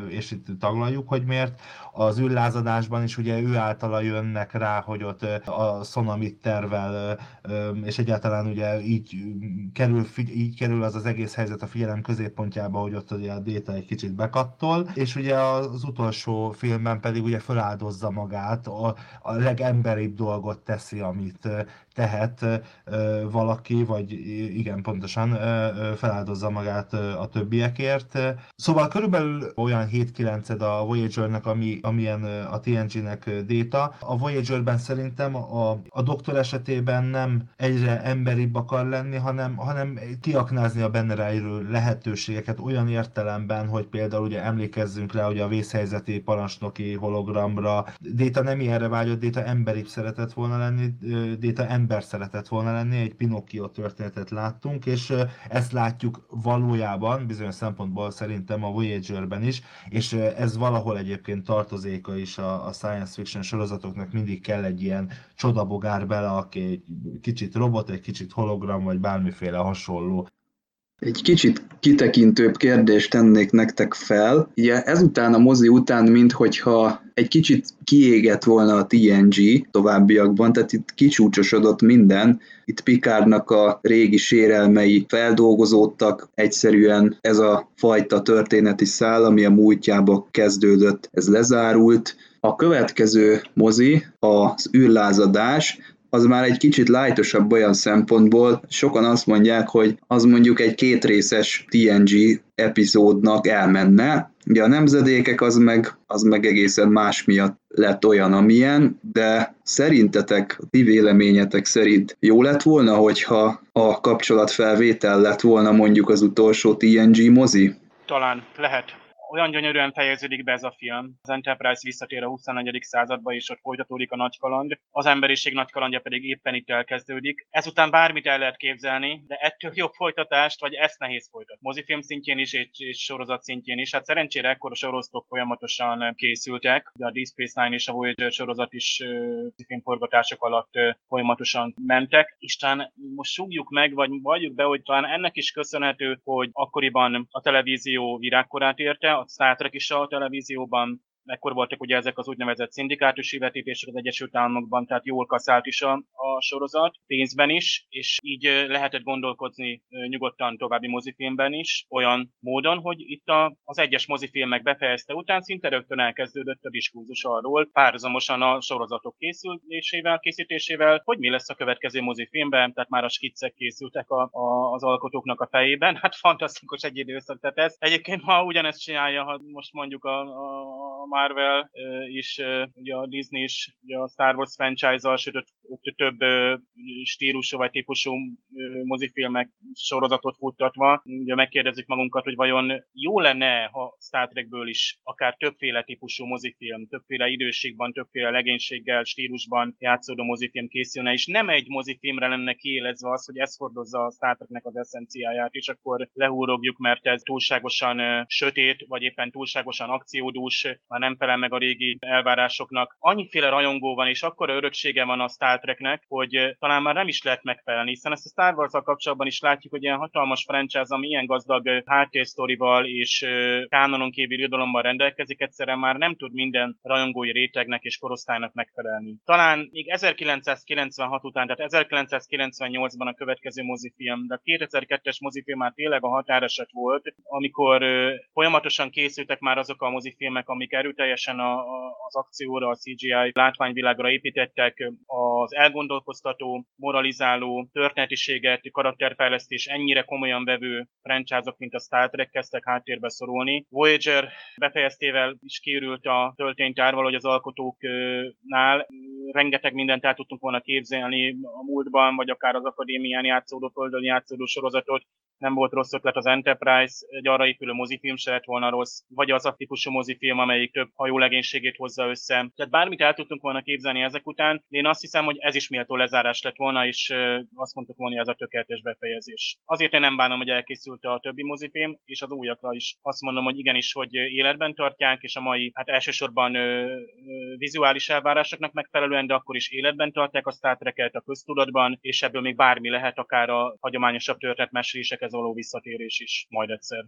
S4: és itt taglaljuk, hogy miért. Az űrlázadásban is ugye ő általa jönnek rá, hogy ott a Sonamit tervel, és egyáltalán ugye így kerül, így kerül az az egész helyzet a figyelem középpontjába, hogy ott ugye a Déta egy kicsit bekattol, és ugye az utolsó filmben pedig ugye feláldozza magát, a, a legemberibb dolgot teszi, amit tehet valaki, vagy igen, pontosan feláldozza magát a többiekért. Szóval körülbelül olyan 7-9 a Voyager-nek, ami, amilyen a TNG-nek déta. A Voyager-ben szerintem a, a doktor esetében nem egyre emberibb akar lenni, hanem, hanem kiaknázni a benne rejlő lehetőségeket olyan értelemben, hogy például ugye emlékezzünk rá, hogy a vészhelyzeti parancsnoki hologramra Déta nem ilyenre vágyott, Déta emberibb szeretett volna lenni, Déta ember ember szeretett volna lenni, egy Pinocchio történetet láttunk, és ezt látjuk valójában, bizonyos szempontból szerintem a Voyager-ben is, és ez valahol egyébként tartozéka is a, a science fiction sorozatoknak, mindig kell egy ilyen csodabogár bele, aki egy kicsit robot, egy kicsit hologram, vagy bármiféle hasonló.
S1: Egy kicsit kitekintőbb kérdést tennék nektek fel. Ugye ezután a mozi után, minthogyha egy kicsit kiégett volna a TNG továbbiakban, tehát itt kicsúcsosodott minden. Itt Pikárnak a régi sérelmei feldolgozódtak, egyszerűen ez a fajta történeti szál, ami a múltjába kezdődött, ez lezárult. A következő mozi, az űrlázadás, az már egy kicsit lájtosabb olyan szempontból, sokan azt mondják, hogy az mondjuk egy kétrészes TNG epizódnak elmenne, Ugye a nemzedékek az meg, az meg egészen más miatt lett olyan, amilyen, de szerintetek, ti véleményetek szerint jó lett volna, hogyha a kapcsolatfelvétel lett volna mondjuk az utolsó TNG mozi?
S2: Talán lehet olyan gyönyörűen fejeződik be ez a film. Az Enterprise visszatér a 21. századba, és ott folytatódik a nagy kaland. Az emberiség nagy kalandja pedig éppen itt elkezdődik. Ezután bármit el lehet képzelni, de ettől jobb folytatást, vagy ezt nehéz folytatni. Mozifilm szintjén is, és, és sorozat szintjén is. Hát szerencsére ekkor a sorozatok folyamatosan készültek. De a Deep Space Nine és a Voyager sorozat is uh, forgatások alatt folyamatosan mentek. Isten most súgjuk meg, vagy valljuk be, hogy talán ennek is köszönhető, hogy akkoriban a televízió virágkorát érte, a Star Trek is a televízióban ekkor voltak ugye ezek az úgynevezett szindikátusi vetítések az Egyesült Államokban, tehát jól kaszált is a, a sorozat, pénzben is, és így lehetett gondolkozni nyugodtan további mozifilmben is, olyan módon, hogy itt a, az egyes mozifilmek befejezte után szinte rögtön elkezdődött a diskurzus arról, párhuzamosan a sorozatok készülésével, készítésével, hogy mi lesz a következő mozifilmben, tehát már a skiccek készültek a, a, az alkotóknak a fejében. Hát fantasztikus egy időszak, tehát ez egyébként ma ugyanezt csinálja, ha most mondjuk a, a Marvel is, ugye a Disney is ugye a Star Wars franchise-al, sőt több stílusú vagy típusú mozifilmek sorozatot futtatva. Ugye megkérdezzük magunkat, hogy vajon jó lenne, ha Star Trekből is akár többféle típusú mozifilm, többféle időségben, többféle legénységgel, stílusban játszódó mozifilm készülne, és nem egy mozifilmre lenne kiélezve az, hogy ez hordozza a Star Treknek az eszenciáját, és akkor lehúrogjuk, mert ez túlságosan sötét, vagy éppen túlságosan akciódús, már nem felel meg a régi elvárásoknak. Annyiféle rajongó van, és akkor öröksége van a Star Treknek, hogy talán már nem is lehet megfelelni, hiszen ezt a Star wars kapcsolatban is látjuk, hogy ilyen hatalmas franchise, ami ilyen gazdag háttérsztorival és kánonon kívül irodalommal rendelkezik, egyszerűen már nem tud minden rajongói rétegnek és korosztálynak megfelelni. Talán még 1996 után, tehát 1998-ban a következő mozifilm, de a 2002-es mozifilm már tényleg a határeset volt, amikor folyamatosan készültek már azok a mozifilmek, amik erőteljesen a, a, az akcióra, a CGI látványvilágra építettek, az elgondolkoztató, moralizáló, történetiséget, karakterfejlesztés ennyire komolyan vevő franchise mint a Star Trek kezdtek háttérbe szorulni. Voyager befejeztével is kiürült a tölténytárval, hogy az alkotóknál rengeteg mindent el tudtunk volna képzelni a múltban, vagy akár az akadémián játszódó, földön játszódó sorozatot, nem volt rossz ötlet az Enterprise, egy arra épülő mozifilm se lett volna rossz, vagy az a típusú mozifilm, amelyik több hajólegénységét hozza össze. Tehát bármit el tudtunk volna képzelni ezek után, de én azt hiszem, hogy ez is méltó lezárás lett volna, és azt mondtuk volna, hogy ez a tökéletes befejezés. Azért én nem bánom, hogy elkészült a többi mozifilm, és az újakra is azt mondom, hogy igenis, hogy életben tartják, és a mai, hát elsősorban ö, ö, vizuális elvárásoknak megfelelően, de akkor is életben tartják a Star Trek-et a köztudatban, és ebből még bármi lehet, akár a hagyományosabb történetmesélésekhez való visszatérés is majd egyszer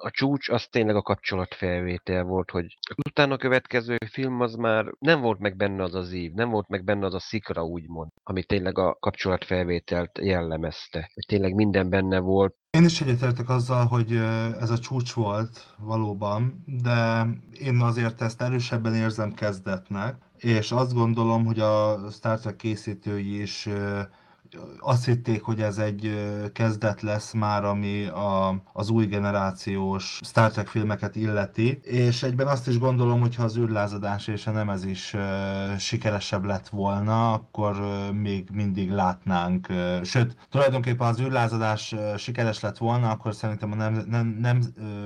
S3: a csúcs az tényleg a kapcsolatfelvétel volt, hogy utána a következő film az már nem volt meg benne az az ív, nem volt meg benne az a szikra úgymond, ami tényleg a kapcsolatfelvételt jellemezte. Tényleg minden benne volt.
S4: Én is egyetértek azzal, hogy ez a csúcs volt valóban, de én azért ezt erősebben érzem kezdetnek, és azt gondolom, hogy a Star Trek készítői is azt hitték, hogy ez egy kezdet lesz már, ami a, az új generációs Star Trek filmeket illeti, és egyben azt is gondolom, hogy ha az űrlázadás és a nem ez is sikeresebb lett volna, akkor még mindig látnánk, sőt, tulajdonképpen az űrlázadás sikeres lett volna, akkor szerintem nem, nem, nem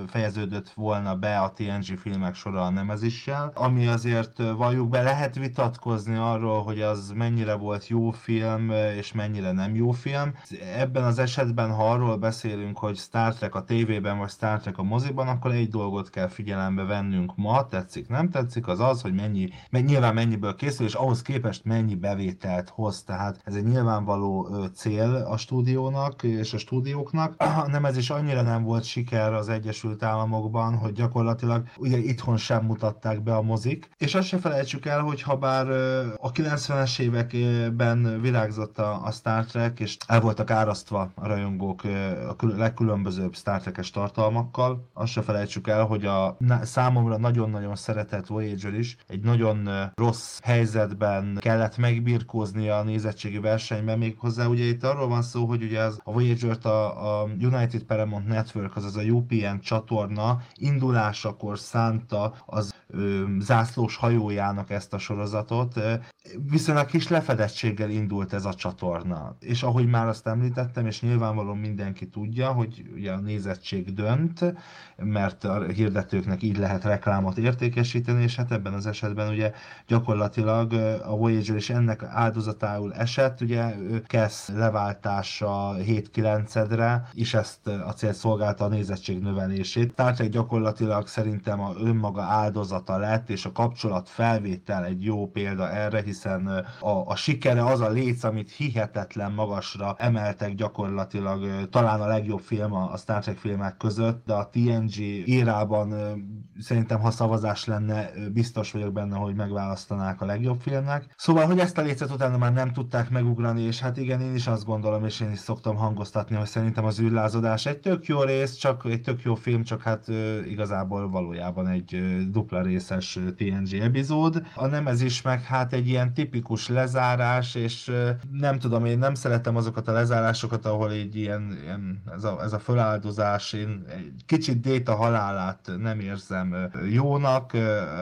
S4: fejeződött volna be a TNG filmek sora a Nemezissel, ami azért valljuk be, lehet vitatkozni arról, hogy az mennyire volt jó film, és mennyire nem jó film. Ebben az esetben, ha arról beszélünk, hogy Star Trek a tévében, vagy Star Trek a moziban, akkor egy dolgot kell figyelembe vennünk ma, tetszik, nem tetszik, az az, hogy mennyi nyilván mennyiből készül, és ahhoz képest mennyi bevételt hoz. Tehát ez egy nyilvánvaló cél a stúdiónak és a stúdióknak. Nem ez is annyira nem volt siker az Egyesült Államokban, hogy gyakorlatilag ugye itthon sem mutatták be a mozik. És azt se felejtsük el, hogy ha bár a 90-es években virágzott a, a Star Trek, és el voltak árasztva a rajongók a legkülönbözőbb Star Trek-es tartalmakkal, azt se felejtsük el, hogy a számomra nagyon-nagyon szeretett Voyager is egy nagyon rossz helyzetben kellett megbirkózni a nézettségi versenyben, még hozzá ugye itt arról van szó, hogy ugye az, a Voyager-t a, a United Paramount Network, azaz a UPN csatorna indulásakor szánta az ö, zászlós hajójának ezt a sorozatot. Viszonylag kis lefedettséggel indult ez a csatorna. És ahogy már azt említettem, és nyilvánvalóan mindenki tudja, hogy ugye a nézettség dönt, mert a hirdetőknek így lehet reklámot értékesíteni, és hát ebben az esetben ugye gyakorlatilag a Voyager is ennek áldozatául esett, ugye Kesz leváltása 7-9-re, és ezt a célt szolgálta a nézettség növelését. Tehát gyakorlatilag szerintem a önmaga áldozata lett, és a kapcsolat felvétel egy jó példa erre, hiszen a, a sikere az a léc, amit hihetetlen magasra emeltek gyakorlatilag, talán a legjobb film a Star Trek filmek között, de a TNG írában szerintem, ha szavazás lenne, biztos vagyok benne, hogy megválasztanák a legjobb filmnek. Szóval, hogy ezt a lécet utána már nem tudták megugrani, és hát igen, én is azt gondolom, és én is szoktam hangoztatni, hogy szerintem az űrlázadás egy tök jó rész, csak egy tök jó film, csak hát igazából valójában egy dupla részes TNG epizód. A nem ez is meg hát egy ilyen tipikus lezárás, és nem tudom, én nem szeretem azokat a lezárásokat, ahol így ilyen, ilyen ez, a, ez a föláldozás, én egy kicsit Déta halálát nem érzem jónak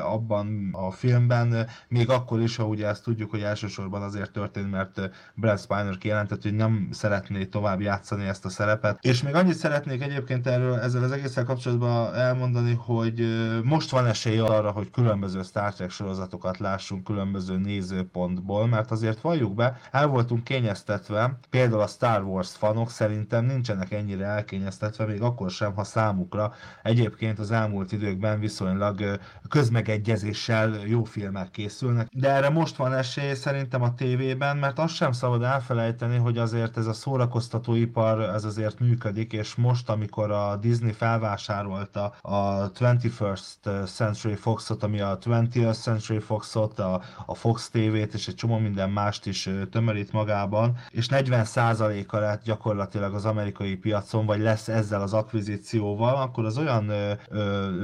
S4: abban a filmben, még akkor is, ha ugye ezt tudjuk, hogy elsősorban azért történt, mert Brad Spiner kijelentett, hogy nem szeretné tovább játszani ezt a szerepet. És még annyit szeretnék egyébként erről ezzel az egészen kapcsolatban elmondani, hogy most van esély arra, hogy különböző Star Trek sorozatokat lássunk különböző nézőpontból, mert azért valljuk be, el voltunk kényeztetve, például a Star Wars fanok szerintem nincsenek ennyire elkényeztetve, még akkor sem, ha számukra egyébként az elmúlt időkben viszonylag közmegegyezéssel jó filmek készülnek. De erre most van esély szerintem a tévében, mert azt sem szabad elfelejteni, hogy azért ez a szórakoztatóipar ez azért működik, és most, amikor a Disney felvásárolta a 21st Century Fox-ot, ami a 20th Century Fox-ot, a, a Fox TV-t és egy csomó minden mást is tömörít magában, és 40%-a lett gyakorlatilag az amerikai piacon, vagy lesz ezzel az akvizícióval, akkor az olyan ö, ö,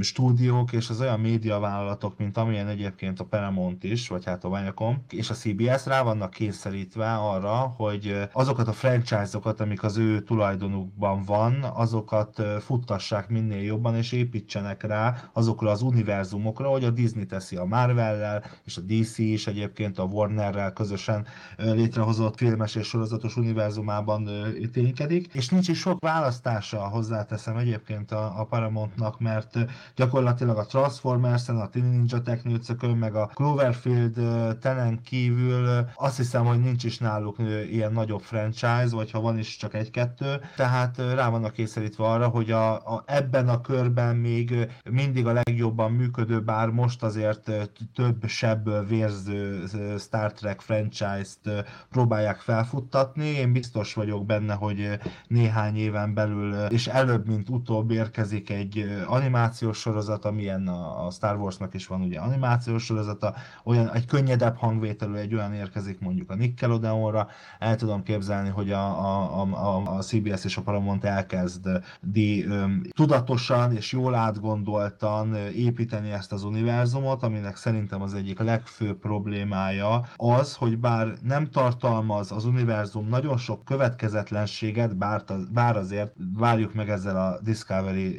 S4: stúdiók és az olyan médiavállalatok, mint amilyen egyébként a Paramount is, vagy hát a Viacom, és a CBS rá vannak kényszerítve arra, hogy azokat a franchise-okat, amik az ő tulajdonukban van, azokat futtassák minél jobban, és építsenek rá azokra az univerzumokra, hogy a Disney teszi a Marvel-lel, és a DC is egyébként a Warner-rel közösen létrehozott filmes és sorozatos univerzumában ténykedik, és nincs is sok választása, hozzáteszem egyébként a, a Paramountnak, mert gyakorlatilag a Transformers-en, a Teen Ninja Technőcökön, meg a Cloverfield tenen kívül azt hiszem, hogy nincs is náluk ilyen nagyobb franchise, vagy ha van is csak egy-kettő, tehát rá vannak kényszerítve arra, hogy a, a, ebben a körben még mindig a legjobban működő, bár most azért több sebből vérző Star Trek franchise-t próbálják felfuttatni. Én biztos vagyok benne, hogy néhány éven belül, és előbb, mint utóbb érkezik egy animációs sorozat, amilyen a Star Warsnak is van ugye animációs sorozata, olyan egy könnyedebb hangvételű, egy olyan érkezik mondjuk a Nickelodeonra. El tudom képzelni, hogy a, a, a, a CBS és a Paramount elkezd di, tudatosan és jól átgondoltan építeni ezt az univerzumot, aminek szerintem az egyik legfőbb problémája az, hogy bár nem tartalmaz az univerzum nagyon sok következetlenséget, bár, bár azért várjuk meg ezzel a Discovery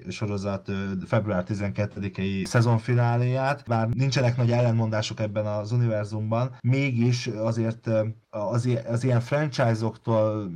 S4: sorozat február 12-i szezonfináléját, bár nincsenek nagy ellenmondások ebben az univerzumban, mégis azért az, az ilyen franchise-októl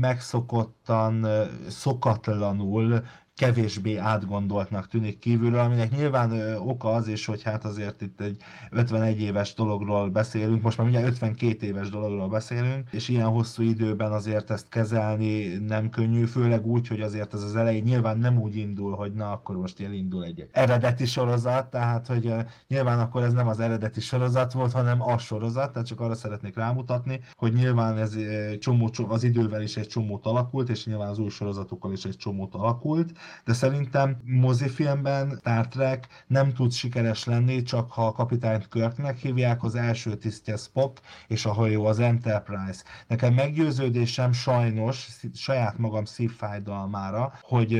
S4: megszokottan, szokatlanul kevésbé átgondoltnak tűnik kívülről, aminek nyilván ö, oka az is, hogy hát azért itt egy 51 éves dologról beszélünk, most már mindjárt 52 éves dologról beszélünk, és ilyen hosszú időben azért ezt kezelni nem könnyű, főleg úgy, hogy azért ez az elején nyilván nem úgy indul, hogy na akkor most elindul egy eredeti sorozat, tehát hogy ö, nyilván akkor ez nem az eredeti sorozat volt, hanem a sorozat, tehát csak arra szeretnék rámutatni, hogy nyilván ez csomó, az idővel is egy csomót alakult, és nyilván az új sorozatokkal is egy csomót alakult, de szerintem mozifilmben Star Trek nem tud sikeres lenni, csak ha a kapitányt Kirknek hívják, az első tisztje Spock, és a hajó az Enterprise. Nekem meggyőződésem sajnos, saját magam szívfájdalmára, hogy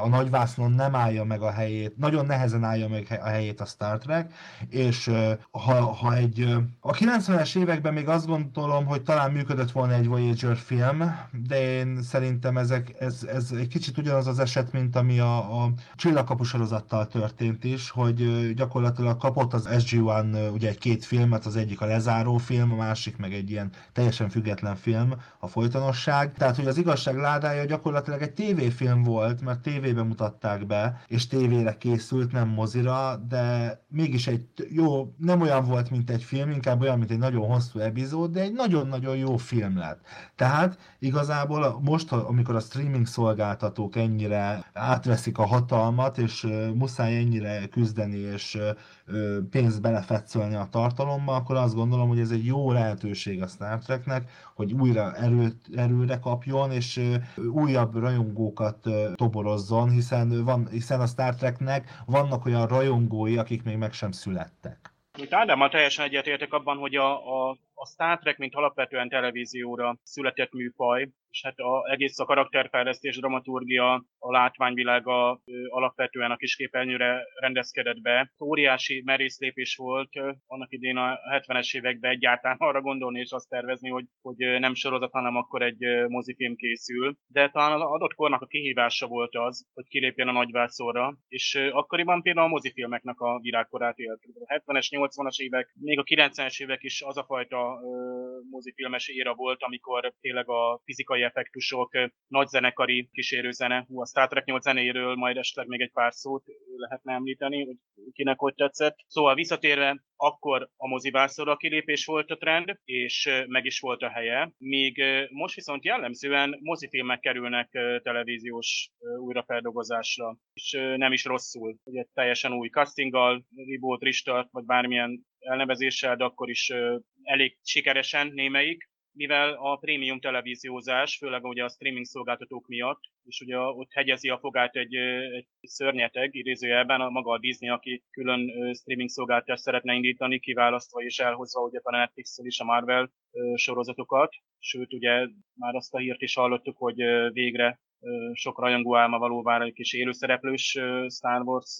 S4: a nagyvásznon nem állja meg a helyét, nagyon nehezen állja meg a helyét a Star Trek, és ha, ha egy a 90-es években még azt gondolom, hogy talán működött volna egy Voyager film, de én szerintem ezek, ez, ez egy kicsit ugyanaz az eset, mint mint ami a, a csillagkapu sorozattal történt is, hogy gyakorlatilag kapott az SG-1 ugye egy két filmet, az egyik a lezáró film, a másik meg egy ilyen teljesen független film, a folytonosság. Tehát, hogy az igazság ládája gyakorlatilag egy tévéfilm volt, mert tévébe mutatták be, és tévére készült, nem mozira, de mégis egy jó, nem olyan volt, mint egy film, inkább olyan, mint egy nagyon hosszú epizód, de egy nagyon-nagyon jó film lett. Tehát igazából most, amikor a streaming szolgáltatók ennyire átveszik a hatalmat, és muszáj ennyire küzdeni, és pénzt belefetszölni a tartalomba, akkor azt gondolom, hogy ez egy jó lehetőség a Star Treknek, hogy újra erőt, erőre kapjon, és újabb rajongókat toborozzon, hiszen, van, hiszen a Star Treknek vannak olyan rajongói, akik még meg sem születtek.
S2: Itt Ádámmal teljesen egyetértek abban, hogy a, a, a Star Trek, mint alapvetően televízióra született műfaj, és hát a, egész a karakterfejlesztés, dramaturgia, a látványvilága alapvetően a kisképernyőre rendezkedett be. Óriási merész lépés volt annak idén a 70-es években egyáltalán arra gondolni és azt tervezni, hogy, hogy nem sorozat, hanem akkor egy mozifilm készül. De talán az adott kornak a kihívása volt az, hogy kilépjen a nagyvászorra, és akkoriban például a mozifilmeknek a virágkorát élt. A 70-es, 80-as évek, még a 90-es évek is az a fajta mozifilmes éra volt, amikor tényleg a fizikai effektusok, nagy zenekari kísérőzene. Hú, a Star Trek 8 zenéről majd esetleg még egy pár szót lehetne említeni, hogy kinek hogy tetszett. Szóval visszatérve, akkor a mozivászorra kilépés volt a trend, és meg is volt a helye, míg most viszont jellemzően mozifilmek kerülnek televíziós újrafeldolgozásra, és nem is rosszul. Ugye teljesen új castinggal, reboot, restart, vagy bármilyen elnevezéssel, de akkor is elég sikeresen némelyik, mivel a prémium televíziózás, főleg ugye a streaming szolgáltatók miatt, és ugye ott hegyezi a fogát egy, egy szörnyeteg, idézőjelben a maga a Disney, aki külön streaming szolgáltatást szeretne indítani, kiválasztva és elhozva ugye a netflix is a Marvel sorozatokat. Sőt, ugye már azt a hírt is hallottuk, hogy végre sok rajongó álma valóban egy kis élőszereplős Star Wars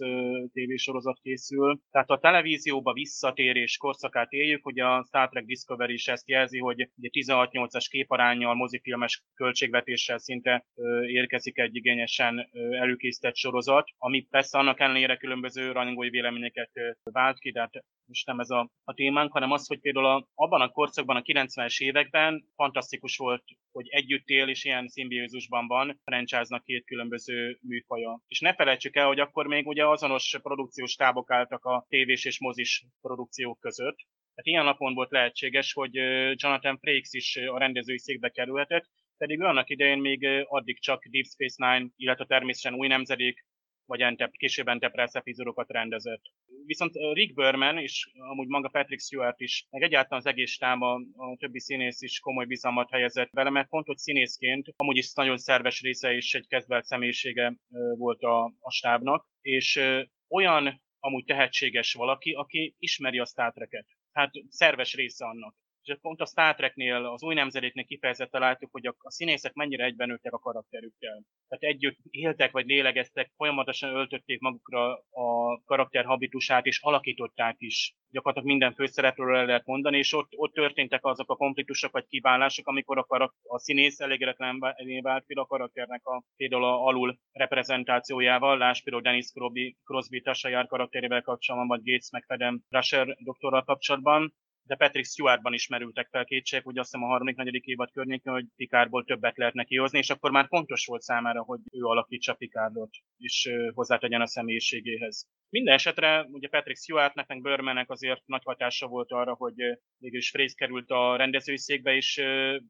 S2: tévésorozat készül. Tehát a televízióba visszatérés korszakát éljük, hogy a Star Trek Discovery is ezt jelzi, hogy 16-8-as képarányjal, mozifilmes költségvetéssel szinte érkezik egy igényesen előkészített sorozat, ami persze annak ellenére különböző rajongói véleményeket vált ki, de hát most nem ez a, a témánk, hanem az, hogy például a, abban a korszakban, a 90-es években fantasztikus volt, hogy együtt él és ilyen szimbiózusban van franchise-nak két különböző műfaja. És ne felejtsük el, hogy akkor még ugye azonos produkciós tábok álltak a tévés és mozis produkciók között. Tehát ilyen napon volt lehetséges, hogy Jonathan Frakes is a rendezői székbe kerülhetett, pedig annak idején még addig csak Deep Space Nine, illetve természetesen új nemzedék, vagy Entep, később Enterprise epizódokat rendezett. Viszont Rick Berman és amúgy maga Patrick Stewart is, meg egyáltalán az egész stáma, a többi színész is komoly bizalmat helyezett vele, mert pont, hogy színészként amúgy is nagyon szerves része és egy kedvelt személyisége volt a, a stábnak, és olyan amúgy tehetséges valaki, aki ismeri a Star Trek-et. Hát szerves része annak. És pont a Star Treknél, az új nemzedéknél kifejezetten látjuk, hogy a, a színészek mennyire egyben nőttek a karakterükkel. Tehát együtt éltek vagy lélegeztek, folyamatosan öltötték magukra a karakter habitusát, és alakították is. Gyakorlatilag minden főszereplőről el lehet mondani, és ott, ott történtek azok a konfliktusok vagy kívánások, amikor a, karak, a színész elégedetlenné vált a karakternek a például a alul reprezentációjával, láss például Dennis Crosby, Crosby Tasajár karakterével kapcsolatban, vagy Gates McFadden Rusher doktorral kapcsolatban de Patrick Stewartban is merültek fel kétségek, hogy azt hiszem a harmadik, negyedik évad környékén, hogy Picardból többet lehet neki hozni, és akkor már fontos volt számára, hogy ő alakítsa Picardot, és hozzátegyen a személyiségéhez. Minden esetre ugye Patrick Stewartnek, meg Burmannek azért nagy hatása volt arra, hogy végül Fraser került a rendezői székbe, és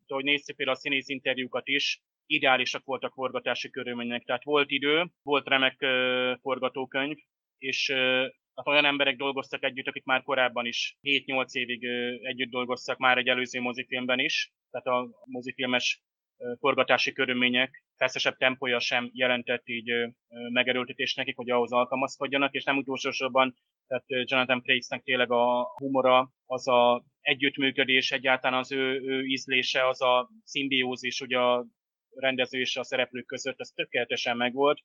S2: hogy néztük például a színész interjúkat is, ideálisak voltak forgatási körülmények. Tehát volt idő, volt remek forgatókönyv, és tehát olyan emberek dolgoztak együtt, akik már korábban is 7-8 évig együtt dolgoztak már egy előző mozifilmben is, tehát a mozifilmes forgatási körülmények feszesebb tempója sem jelentett így megerőltetést nekik, hogy ahhoz alkalmazkodjanak, és nem utolsó sorban, tehát Jonathan Frakesnek tényleg a humora, az a együttműködés, egyáltalán az ő, ő ízlése, az a szimbiózis ugye a rendező és a szereplők között, ez tökéletesen megvolt,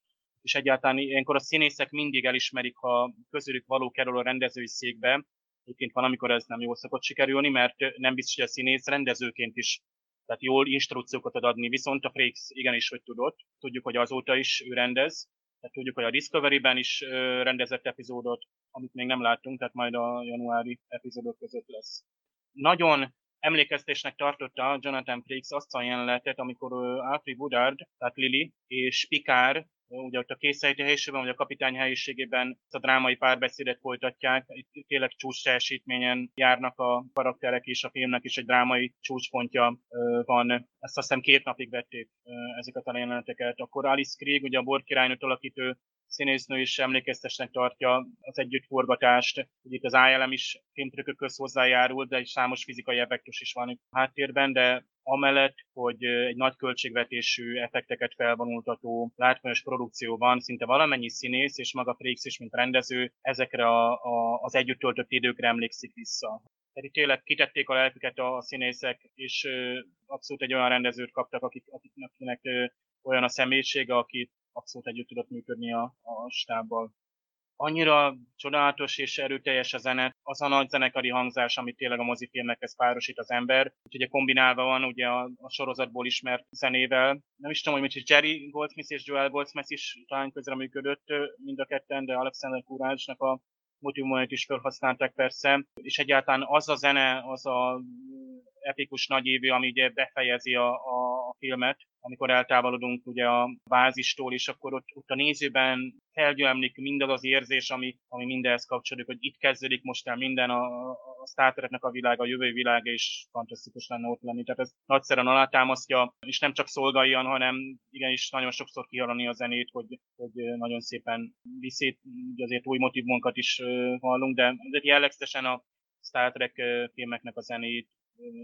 S2: és egyáltalán ilyenkor a színészek mindig elismerik, ha közülük való kerül a rendezői székbe. Egyébként van, amikor ez nem jól szokott sikerülni, mert nem biztos, hogy a színész rendezőként is tehát jól instrukciókat ad adni, viszont a Frakes igenis, hogy tudott. Tudjuk, hogy azóta is ő rendez, tehát tudjuk, hogy a Discovery-ben is rendezett epizódot, amit még nem láttunk, tehát majd a januári epizódok között lesz. Nagyon emlékeztésnek tartotta Jonathan Frakes azt a jelenetet, amikor Alfred Woodard, tehát Lily és Picard ugye ott a készhelyeti helyiségben, vagy a kapitány helyiségében a drámai párbeszédet folytatják. Itt tényleg csúcs teljesítményen járnak a karakterek és a filmnek is egy drámai csúcspontja van. Ezt azt hiszem két napig vették ezeket a jeleneteket. Akkor Alice Krieg, ugye a Bor királynőt alakító színésznő is emlékeztesnek tartja az együttforgatást. hogy itt az ILM is filmtrükkökhöz hozzájárult, de egy számos fizikai effektus is van a háttérben, de amellett, hogy egy nagy költségvetésű effekteket felvonultató látványos produkcióban szinte valamennyi színész és maga Frakes is, mint rendező, ezekre a, a, az együtt töltött időkre emlékszik vissza. Tehát itt tényleg kitették a lelküket a színészek, és abszolút egy olyan rendezőt kaptak, akik, akiknek olyan a személyisége, akit abszolút együtt tudott működni a, a stábbal. Annyira csodálatos és erőteljes a zene, az a nagy zenekari hangzás, amit tényleg a mozifilmekhez párosít az ember. Úgyhogy kombinálva van ugye a, a sorozatból ismert zenével. Nem is tudom, hogy mit Jerry Goldsmith és Joel Goldsmith is talán közreműködött mind a ketten, de Alexander Courage-nak a motivumait is felhasználták persze, és egyáltalán az a zene, az a epikus nagyévű, ami ugye befejezi a, a, filmet, amikor eltávolodunk ugye a bázistól, és akkor ott, ott a nézőben felgyülemlik mindaz az érzés, ami, ami mindenhez kapcsolódik, hogy itt kezdődik most el minden, a, a Star Treknek a világa, a jövő világa, és fantasztikus lenne ott lenni. Tehát ez nagyszerűen alátámasztja, és nem csak szolgáljon, hanem igenis nagyon sokszor kihallani a zenét, hogy, hogy nagyon szépen viszét, azért új motivumokat is hallunk, de azért jellegzetesen a Star Trek filmeknek a zenét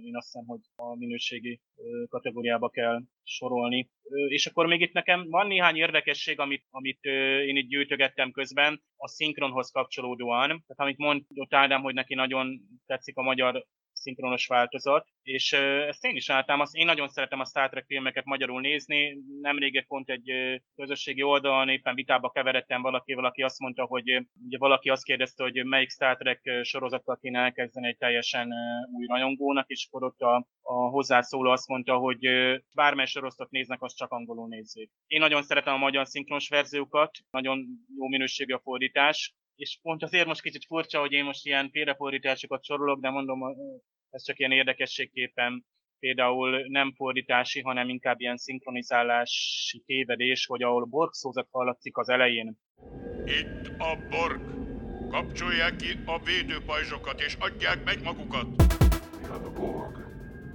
S2: én azt hiszem, hogy a minőségi kategóriába kell sorolni. És akkor még itt nekem van néhány érdekesség, amit, amit én itt gyűjtögettem közben, a szinkronhoz kapcsolódóan. Tehát amit mondott Ádám, hogy neki nagyon tetszik a magyar szinkronos változat, és ezt én is álltam, azt én nagyon szeretem a Star Trek filmeket magyarul nézni, nemrég pont egy közösségi oldalon éppen vitába keveredtem valakivel, aki azt mondta, hogy ugye valaki azt kérdezte, hogy melyik Star Trek sorozattal kéne elkezdeni egy teljesen új rajongónak, és akkor ott a, a hozzászóló azt mondta, hogy bármely sorozatot néznek, azt csak angolul nézzék. Én nagyon szeretem a magyar szinkronos verziókat, nagyon jó minőségű a fordítás, és pont azért most kicsit furcsa, hogy én most ilyen félrefordításokat sorolok, de mondom, ez csak ilyen érdekességképpen például nem fordítási, hanem inkább ilyen szinkronizálási tévedés, hogy ahol Borg szózat hallatszik az elején.
S5: Itt a Borg. Kapcsolják ki a védőpajzsokat és adják meg magukat. We are the Borg.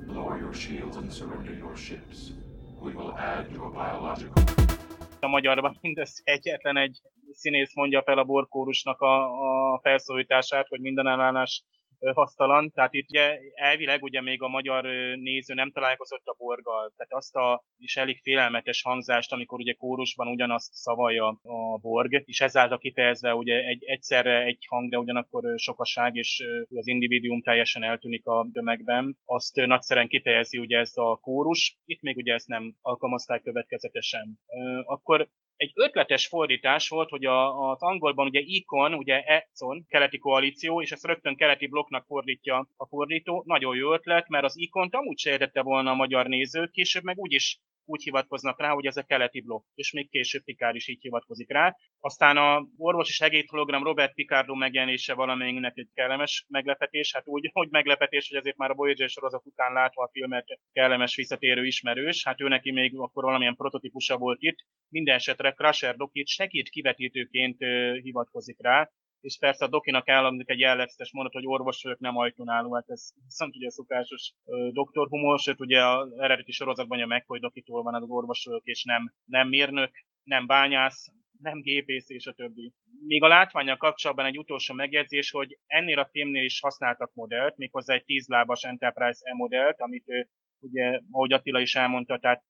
S5: Lower your shields and surrender your ships. We will add your biological...
S2: A magyarban mindössze egyetlen egy színész mondja fel a borkórusnak a, a felszólítását, hogy minden ellenállás hasztalan. Tehát itt ugye elvileg ugye még a magyar néző nem találkozott a borgal. Tehát azt a is elég félelmetes hangzást, amikor ugye kórusban ugyanazt szavalja a borg, és ezáltal kifejezve ugye egy, egyszerre egy hang, de ugyanakkor sokaság, és az individuum teljesen eltűnik a tömegben. Azt nagyszeren kifejezi ugye ez a kórus. Itt még ugye ezt nem alkalmazták következetesen. Akkor egy ötletes fordítás volt, hogy a, az angolban ugye Icon, ugye Econ, keleti koalíció, és ezt rögtön keleti blokknak fordítja a fordító. Nagyon jó ötlet, mert az Icon-t amúgy se értette volna a magyar nézők, később meg úgyis úgy hivatkoznak rá, hogy ez a keleti blokk, és még később Picard is így hivatkozik rá. Aztán a orvosi segédhologram Robert Picardo megjelenése valamelyiknek egy kellemes meglepetés, hát úgy, hogy meglepetés, hogy azért már a Voyager sorozat után látva a filmet kellemes visszatérő ismerős, hát ő neki még akkor valamilyen prototípusa volt itt. Minden esetre Crusher Dokit segít kivetítőként hivatkozik rá, és persze a dokinak elhangzik egy jellegzetes mondat, hogy orvos vagyok, nem ajtónáló, hát ez viszont ugye szokásos doktorhumor, sőt ugye az eredeti sorozatban a McCoy dokitól van az orvos vagyok, és nem, nem mérnök, nem bányász, nem gépész és a többi. Még a látványal kapcsolatban egy utolsó megjegyzés, hogy ennél a filmnél is használtak modellt, méghozzá egy tízlábas Enterprise E modellt, amit ugye, ahogy Attila is elmondta, tehát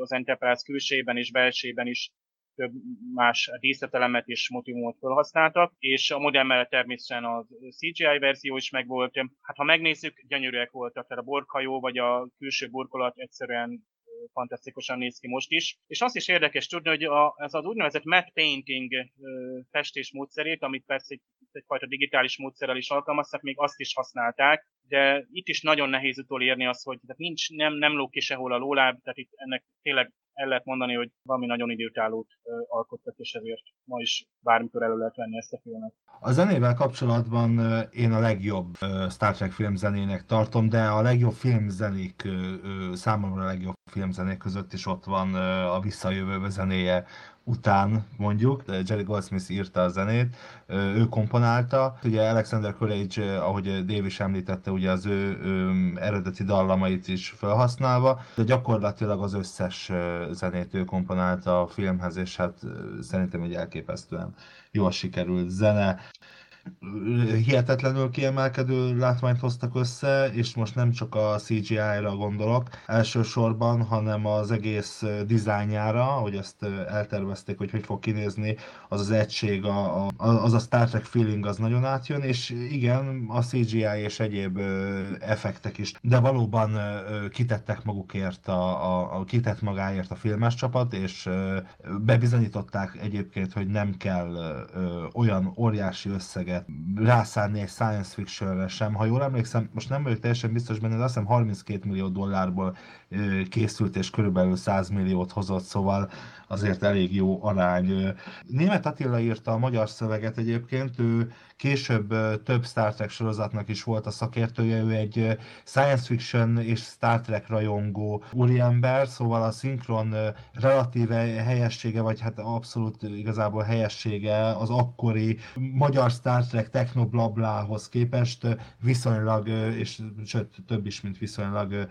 S2: az Enterprise külsében és belsében is több más díszletelemet és motivumot felhasználtak, és a modell mellett természetesen a CGI verzió is megvolt. Hát ha megnézzük, gyönyörűek voltak, tehát a borkhajó vagy a külső burkolat egyszerűen fantasztikusan néz ki most is. És azt is érdekes tudni, hogy a, ez az úgynevezett matte painting festés módszerét, amit persze egy, egyfajta digitális módszerrel is alkalmaztak, még azt is használták, de itt is nagyon nehéz utolérni azt, hogy tehát nincs, nem, nem lók ki sehol a lóláb, tehát itt ennek tényleg el lehet mondani, hogy valami nagyon időtállót alkottak, és ezért ma is bármikor elő lehet venni ezt a filmet.
S4: A zenével kapcsolatban én a legjobb Star Trek filmzenének tartom, de a legjobb filmzenék, számomra a legjobb filmzenék között is ott van a Visszajövő zenéje után mondjuk, Jerry Goldsmith írta a zenét, ő komponálta. Ugye Alexander Courage, ahogy Dave is említette, ugye az ő, ő eredeti dallamait is felhasználva, de gyakorlatilag az összes zenét ő komponálta a filmhez, és hát szerintem egy elképesztően jól sikerült zene hihetetlenül kiemelkedő látványt hoztak össze, és most nem csak a CGI-ra gondolok elsősorban, hanem az egész dizájnjára, hogy ezt eltervezték, hogy hogy fog kinézni, az az egység, a, a, az a Star Trek feeling az nagyon átjön, és igen, a CGI és egyéb effektek is, de valóban kitettek magukért, a, a, a kitett magáért a filmes csapat, és bebizonyították egyébként, hogy nem kell olyan óriási összeget pénzeket rászánni egy science fictionre sem. Ha jól emlékszem, most nem vagyok teljesen biztos benne, de azt hiszem 32 millió dollárból készült, és körülbelül 100 milliót hozott, szóval azért elég jó arány. Német Attila írta a magyar szöveget egyébként, ő később több Star Trek sorozatnak is volt a szakértője, ő egy science fiction és Star Trek rajongó úriember, szóval a szinkron relatíve helyessége, vagy hát abszolút igazából helyessége az akkori magyar Star Trek technoblablához képest viszonylag, és sőt több is, mint viszonylag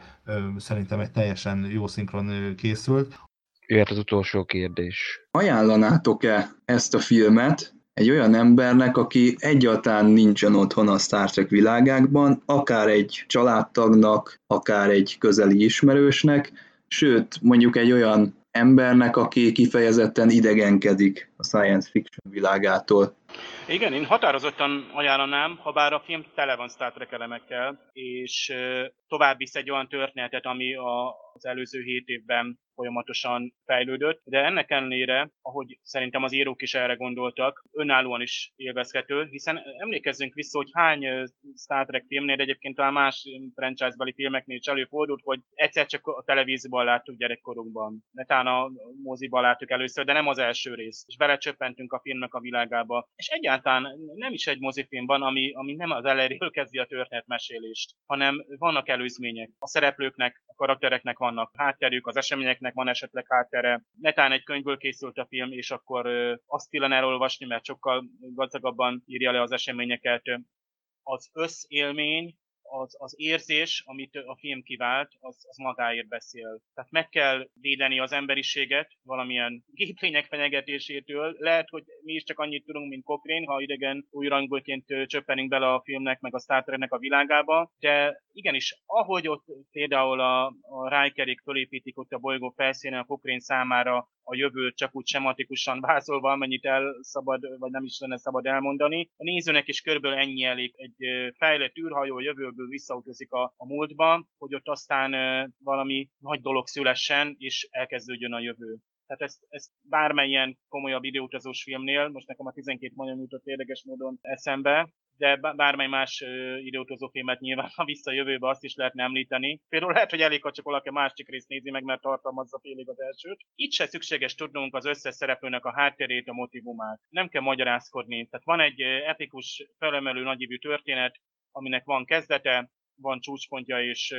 S4: szerintem egy teljesen jó szinkron készült.
S3: Jöhet az utolsó kérdés.
S1: Ajánlanátok-e ezt a filmet egy olyan embernek, aki egyáltalán nincsen otthon a Star Trek világákban, akár egy családtagnak, akár egy közeli ismerősnek, sőt, mondjuk egy olyan embernek, aki kifejezetten idegenkedik a science fiction világától.
S2: Igen, én határozottan ajánlanám, ha bár a film tele van Star Trek elemekkel, és tovább visz egy olyan történetet, ami az előző hét évben folyamatosan fejlődött, de ennek ellenére, ahogy szerintem az írók is erre gondoltak, önállóan is élvezhető, hiszen emlékezzünk vissza, hogy hány Star Trek filmnél, egyébként talán más franchise-beli filmeknél is előfordult, hogy egyszer csak a televízióban láttuk gyerekkorunkban, netán a moziban láttuk először, de nem az első rész, és belecsöppentünk a filmnek a világába. És egyáltalán nem is egy mozifilm van, ami, ami nem az elejéről kezdi a történetmesélést, hanem vannak előzmények. A szereplőknek, a karaktereknek vannak hátterük, az események filmeknek van esetleg háttere. Netán egy könyvből készült a film, és akkor azt illene elolvasni, mert sokkal gazdagabban írja le az eseményeket. Az összélmény az, az érzés, amit a film kivált, az, az magáért beszél. Tehát meg kell védeni az emberiséget valamilyen géplények fenyegetésétől. Lehet, hogy mi is csak annyit tudunk, mint Cochrane, ha idegen újrangolként csöppenünk bele a filmnek, meg a Star Treknek a világába, de igenis, ahogy ott például a, a Rikerik fölépítik ott a bolygó felszínen a Cochrane számára a jövőt csak úgy sematikusan vázolva, amennyit el szabad, vagy nem is lenne szabad elmondani. A nézőnek is körülbelül ennyi elég. Egy fejlett űrhajó jövőből visszautazik a, a múltba, hogy ott aztán valami nagy dolog szülessen, és elkezdődjön a jövő. Tehát ezt, ezt bármilyen komolyabb időutazós filmnél, most nekem a 12 magyar jutott érdekes módon eszembe, de bármely más időutazó filmet nyilván a visszajövőbe azt is lehetne említeni. Például lehet, hogy elég, ha csak valaki másik részt nézi meg, mert tartalmazza félig az elsőt. Itt se szükséges tudnunk az összes szereplőnek a háttérét, a motivumát. Nem kell magyarázkodni. Tehát van egy epikus, felemelő nagyívű történet, aminek van kezdete, van csúcspontja és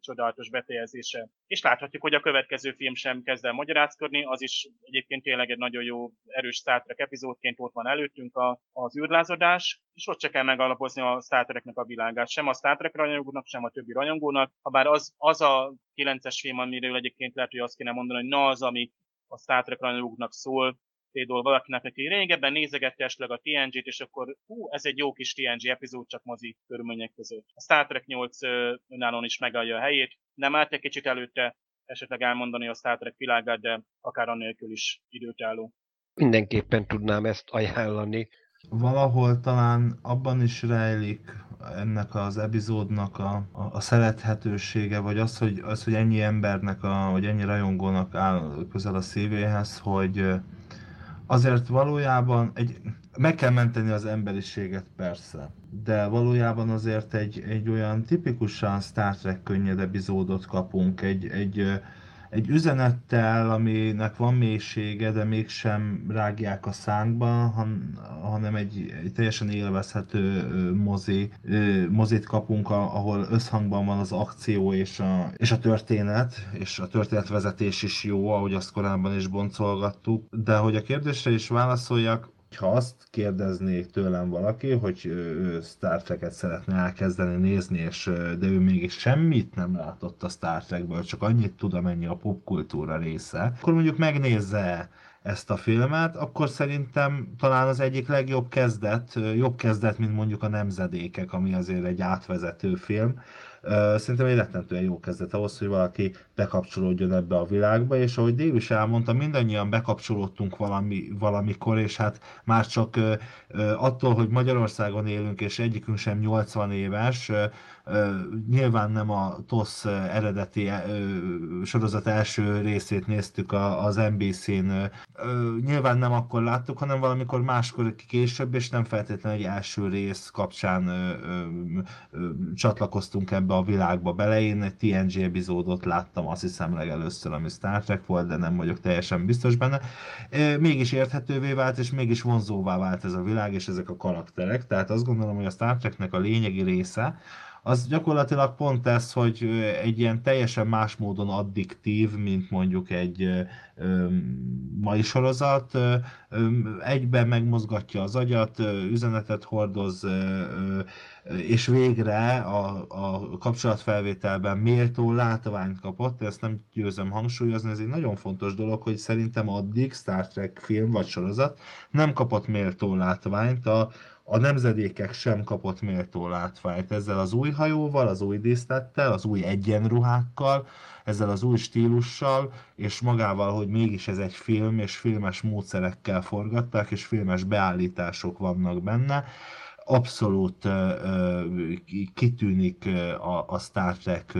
S2: csodálatos befejezése. És láthatjuk, hogy a következő film sem kezd el magyarázkodni, az is egyébként tényleg egy nagyon jó, erős Star Trek epizódként ott van előttünk a, az űrlázadás, és ott se kell megalapozni a Star Treknek a világát, sem a Star Trek rajongónak, sem a többi rajongónak, ha bár az, az a 9-es film, amiről egyébként lehet, hogy azt kéne mondani, hogy na az, ami a Star Trek rajongóknak szól, például valakinek, aki régebben nézegette esetleg a TNG-t, és akkor hú, ez egy jó kis TNG epizód, csak mozi körülmények között. A Star Trek 8 önállóan is megállja a helyét, nem állt egy kicsit előtte, esetleg elmondani a Star Trek világát, de akár annélkül is időtálló.
S3: Mindenképpen tudnám ezt ajánlani.
S4: Valahol talán abban is rejlik ennek az epizódnak a, a, a szerethetősége, vagy az hogy, az, hogy ennyi embernek, a, vagy ennyi rajongónak áll közel a szívéhez, hogy azért valójában egy, meg kell menteni az emberiséget persze, de valójában azért egy, egy olyan tipikusan Star Trek könnyed epizódot kapunk, egy, egy, egy üzenettel, aminek van mélysége, de mégsem rágják a szánkba, han, hanem egy, egy teljesen élvezhető mozi, mozit kapunk, ahol összhangban van az akció és a, és a történet, és a történetvezetés is jó, ahogy azt korábban is boncolgattuk. De hogy a kérdésre is válaszoljak, ha azt kérdeznék tőlem valaki, hogy ő Star Trek-et szeretne elkezdeni nézni, és, de ő mégis semmit nem látott a Star Trekből, csak annyit tud, amennyi a popkultúra része, akkor mondjuk megnézze ezt a filmet, akkor szerintem talán az egyik legjobb kezdet, jobb kezdet, mint mondjuk a Nemzedékek, ami azért egy átvezető film, Szerintem egy rettentően jó kezdet ahhoz, hogy valaki bekapcsolódjon ebbe a világba, és ahogy Dév is elmondta, mindannyian bekapcsolódtunk valami, valamikor, és hát már csak attól, hogy Magyarországon élünk, és egyikünk sem 80 éves, Nyilván nem a TOSZ eredeti sorozat első részét néztük az NBC-n. Nyilván nem akkor láttuk, hanem valamikor máskor később, és nem feltétlenül egy első rész kapcsán csatlakoztunk ebbe a világba bele. Én egy TNG epizódot láttam, azt hiszem legelőször, ami Star Trek volt, de nem vagyok teljesen biztos benne. Mégis érthetővé vált, és mégis vonzóvá vált ez a világ, és ezek a karakterek. Tehát azt gondolom, hogy a Star Treknek a lényegi része, az gyakorlatilag pont ez, hogy egy ilyen teljesen más módon addiktív, mint mondjuk egy mai sorozat, egyben megmozgatja az agyat, üzenetet hordoz, és végre a, a kapcsolatfelvételben méltó látványt kapott, ezt nem győzöm hangsúlyozni, ez egy nagyon fontos dolog, hogy szerintem addig Star Trek film vagy sorozat nem kapott méltó látványt, a, a nemzedékek sem kapott méltó látványt. Ezzel az új hajóval, az új díszlettel, az új egyenruhákkal, ezzel az új stílussal, és magával, hogy mégis ez egy film, és filmes módszerekkel forgatták, és filmes beállítások vannak benne, abszolút kitűnik a, a Star Trek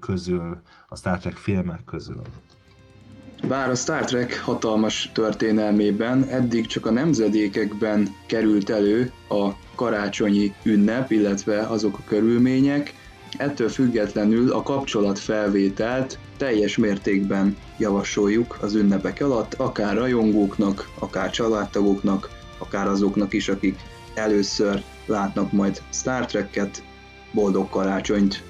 S4: közül, a Star Trek filmek közül.
S1: Bár a Star Trek hatalmas történelmében eddig csak a nemzedékekben került elő a karácsonyi ünnep, illetve azok a körülmények, ettől függetlenül a kapcsolatfelvételt teljes mértékben javasoljuk az ünnepek alatt, akár rajongóknak, akár családtagoknak, akár azoknak is, akik először látnak majd Star Trek-et. Boldog karácsonyt!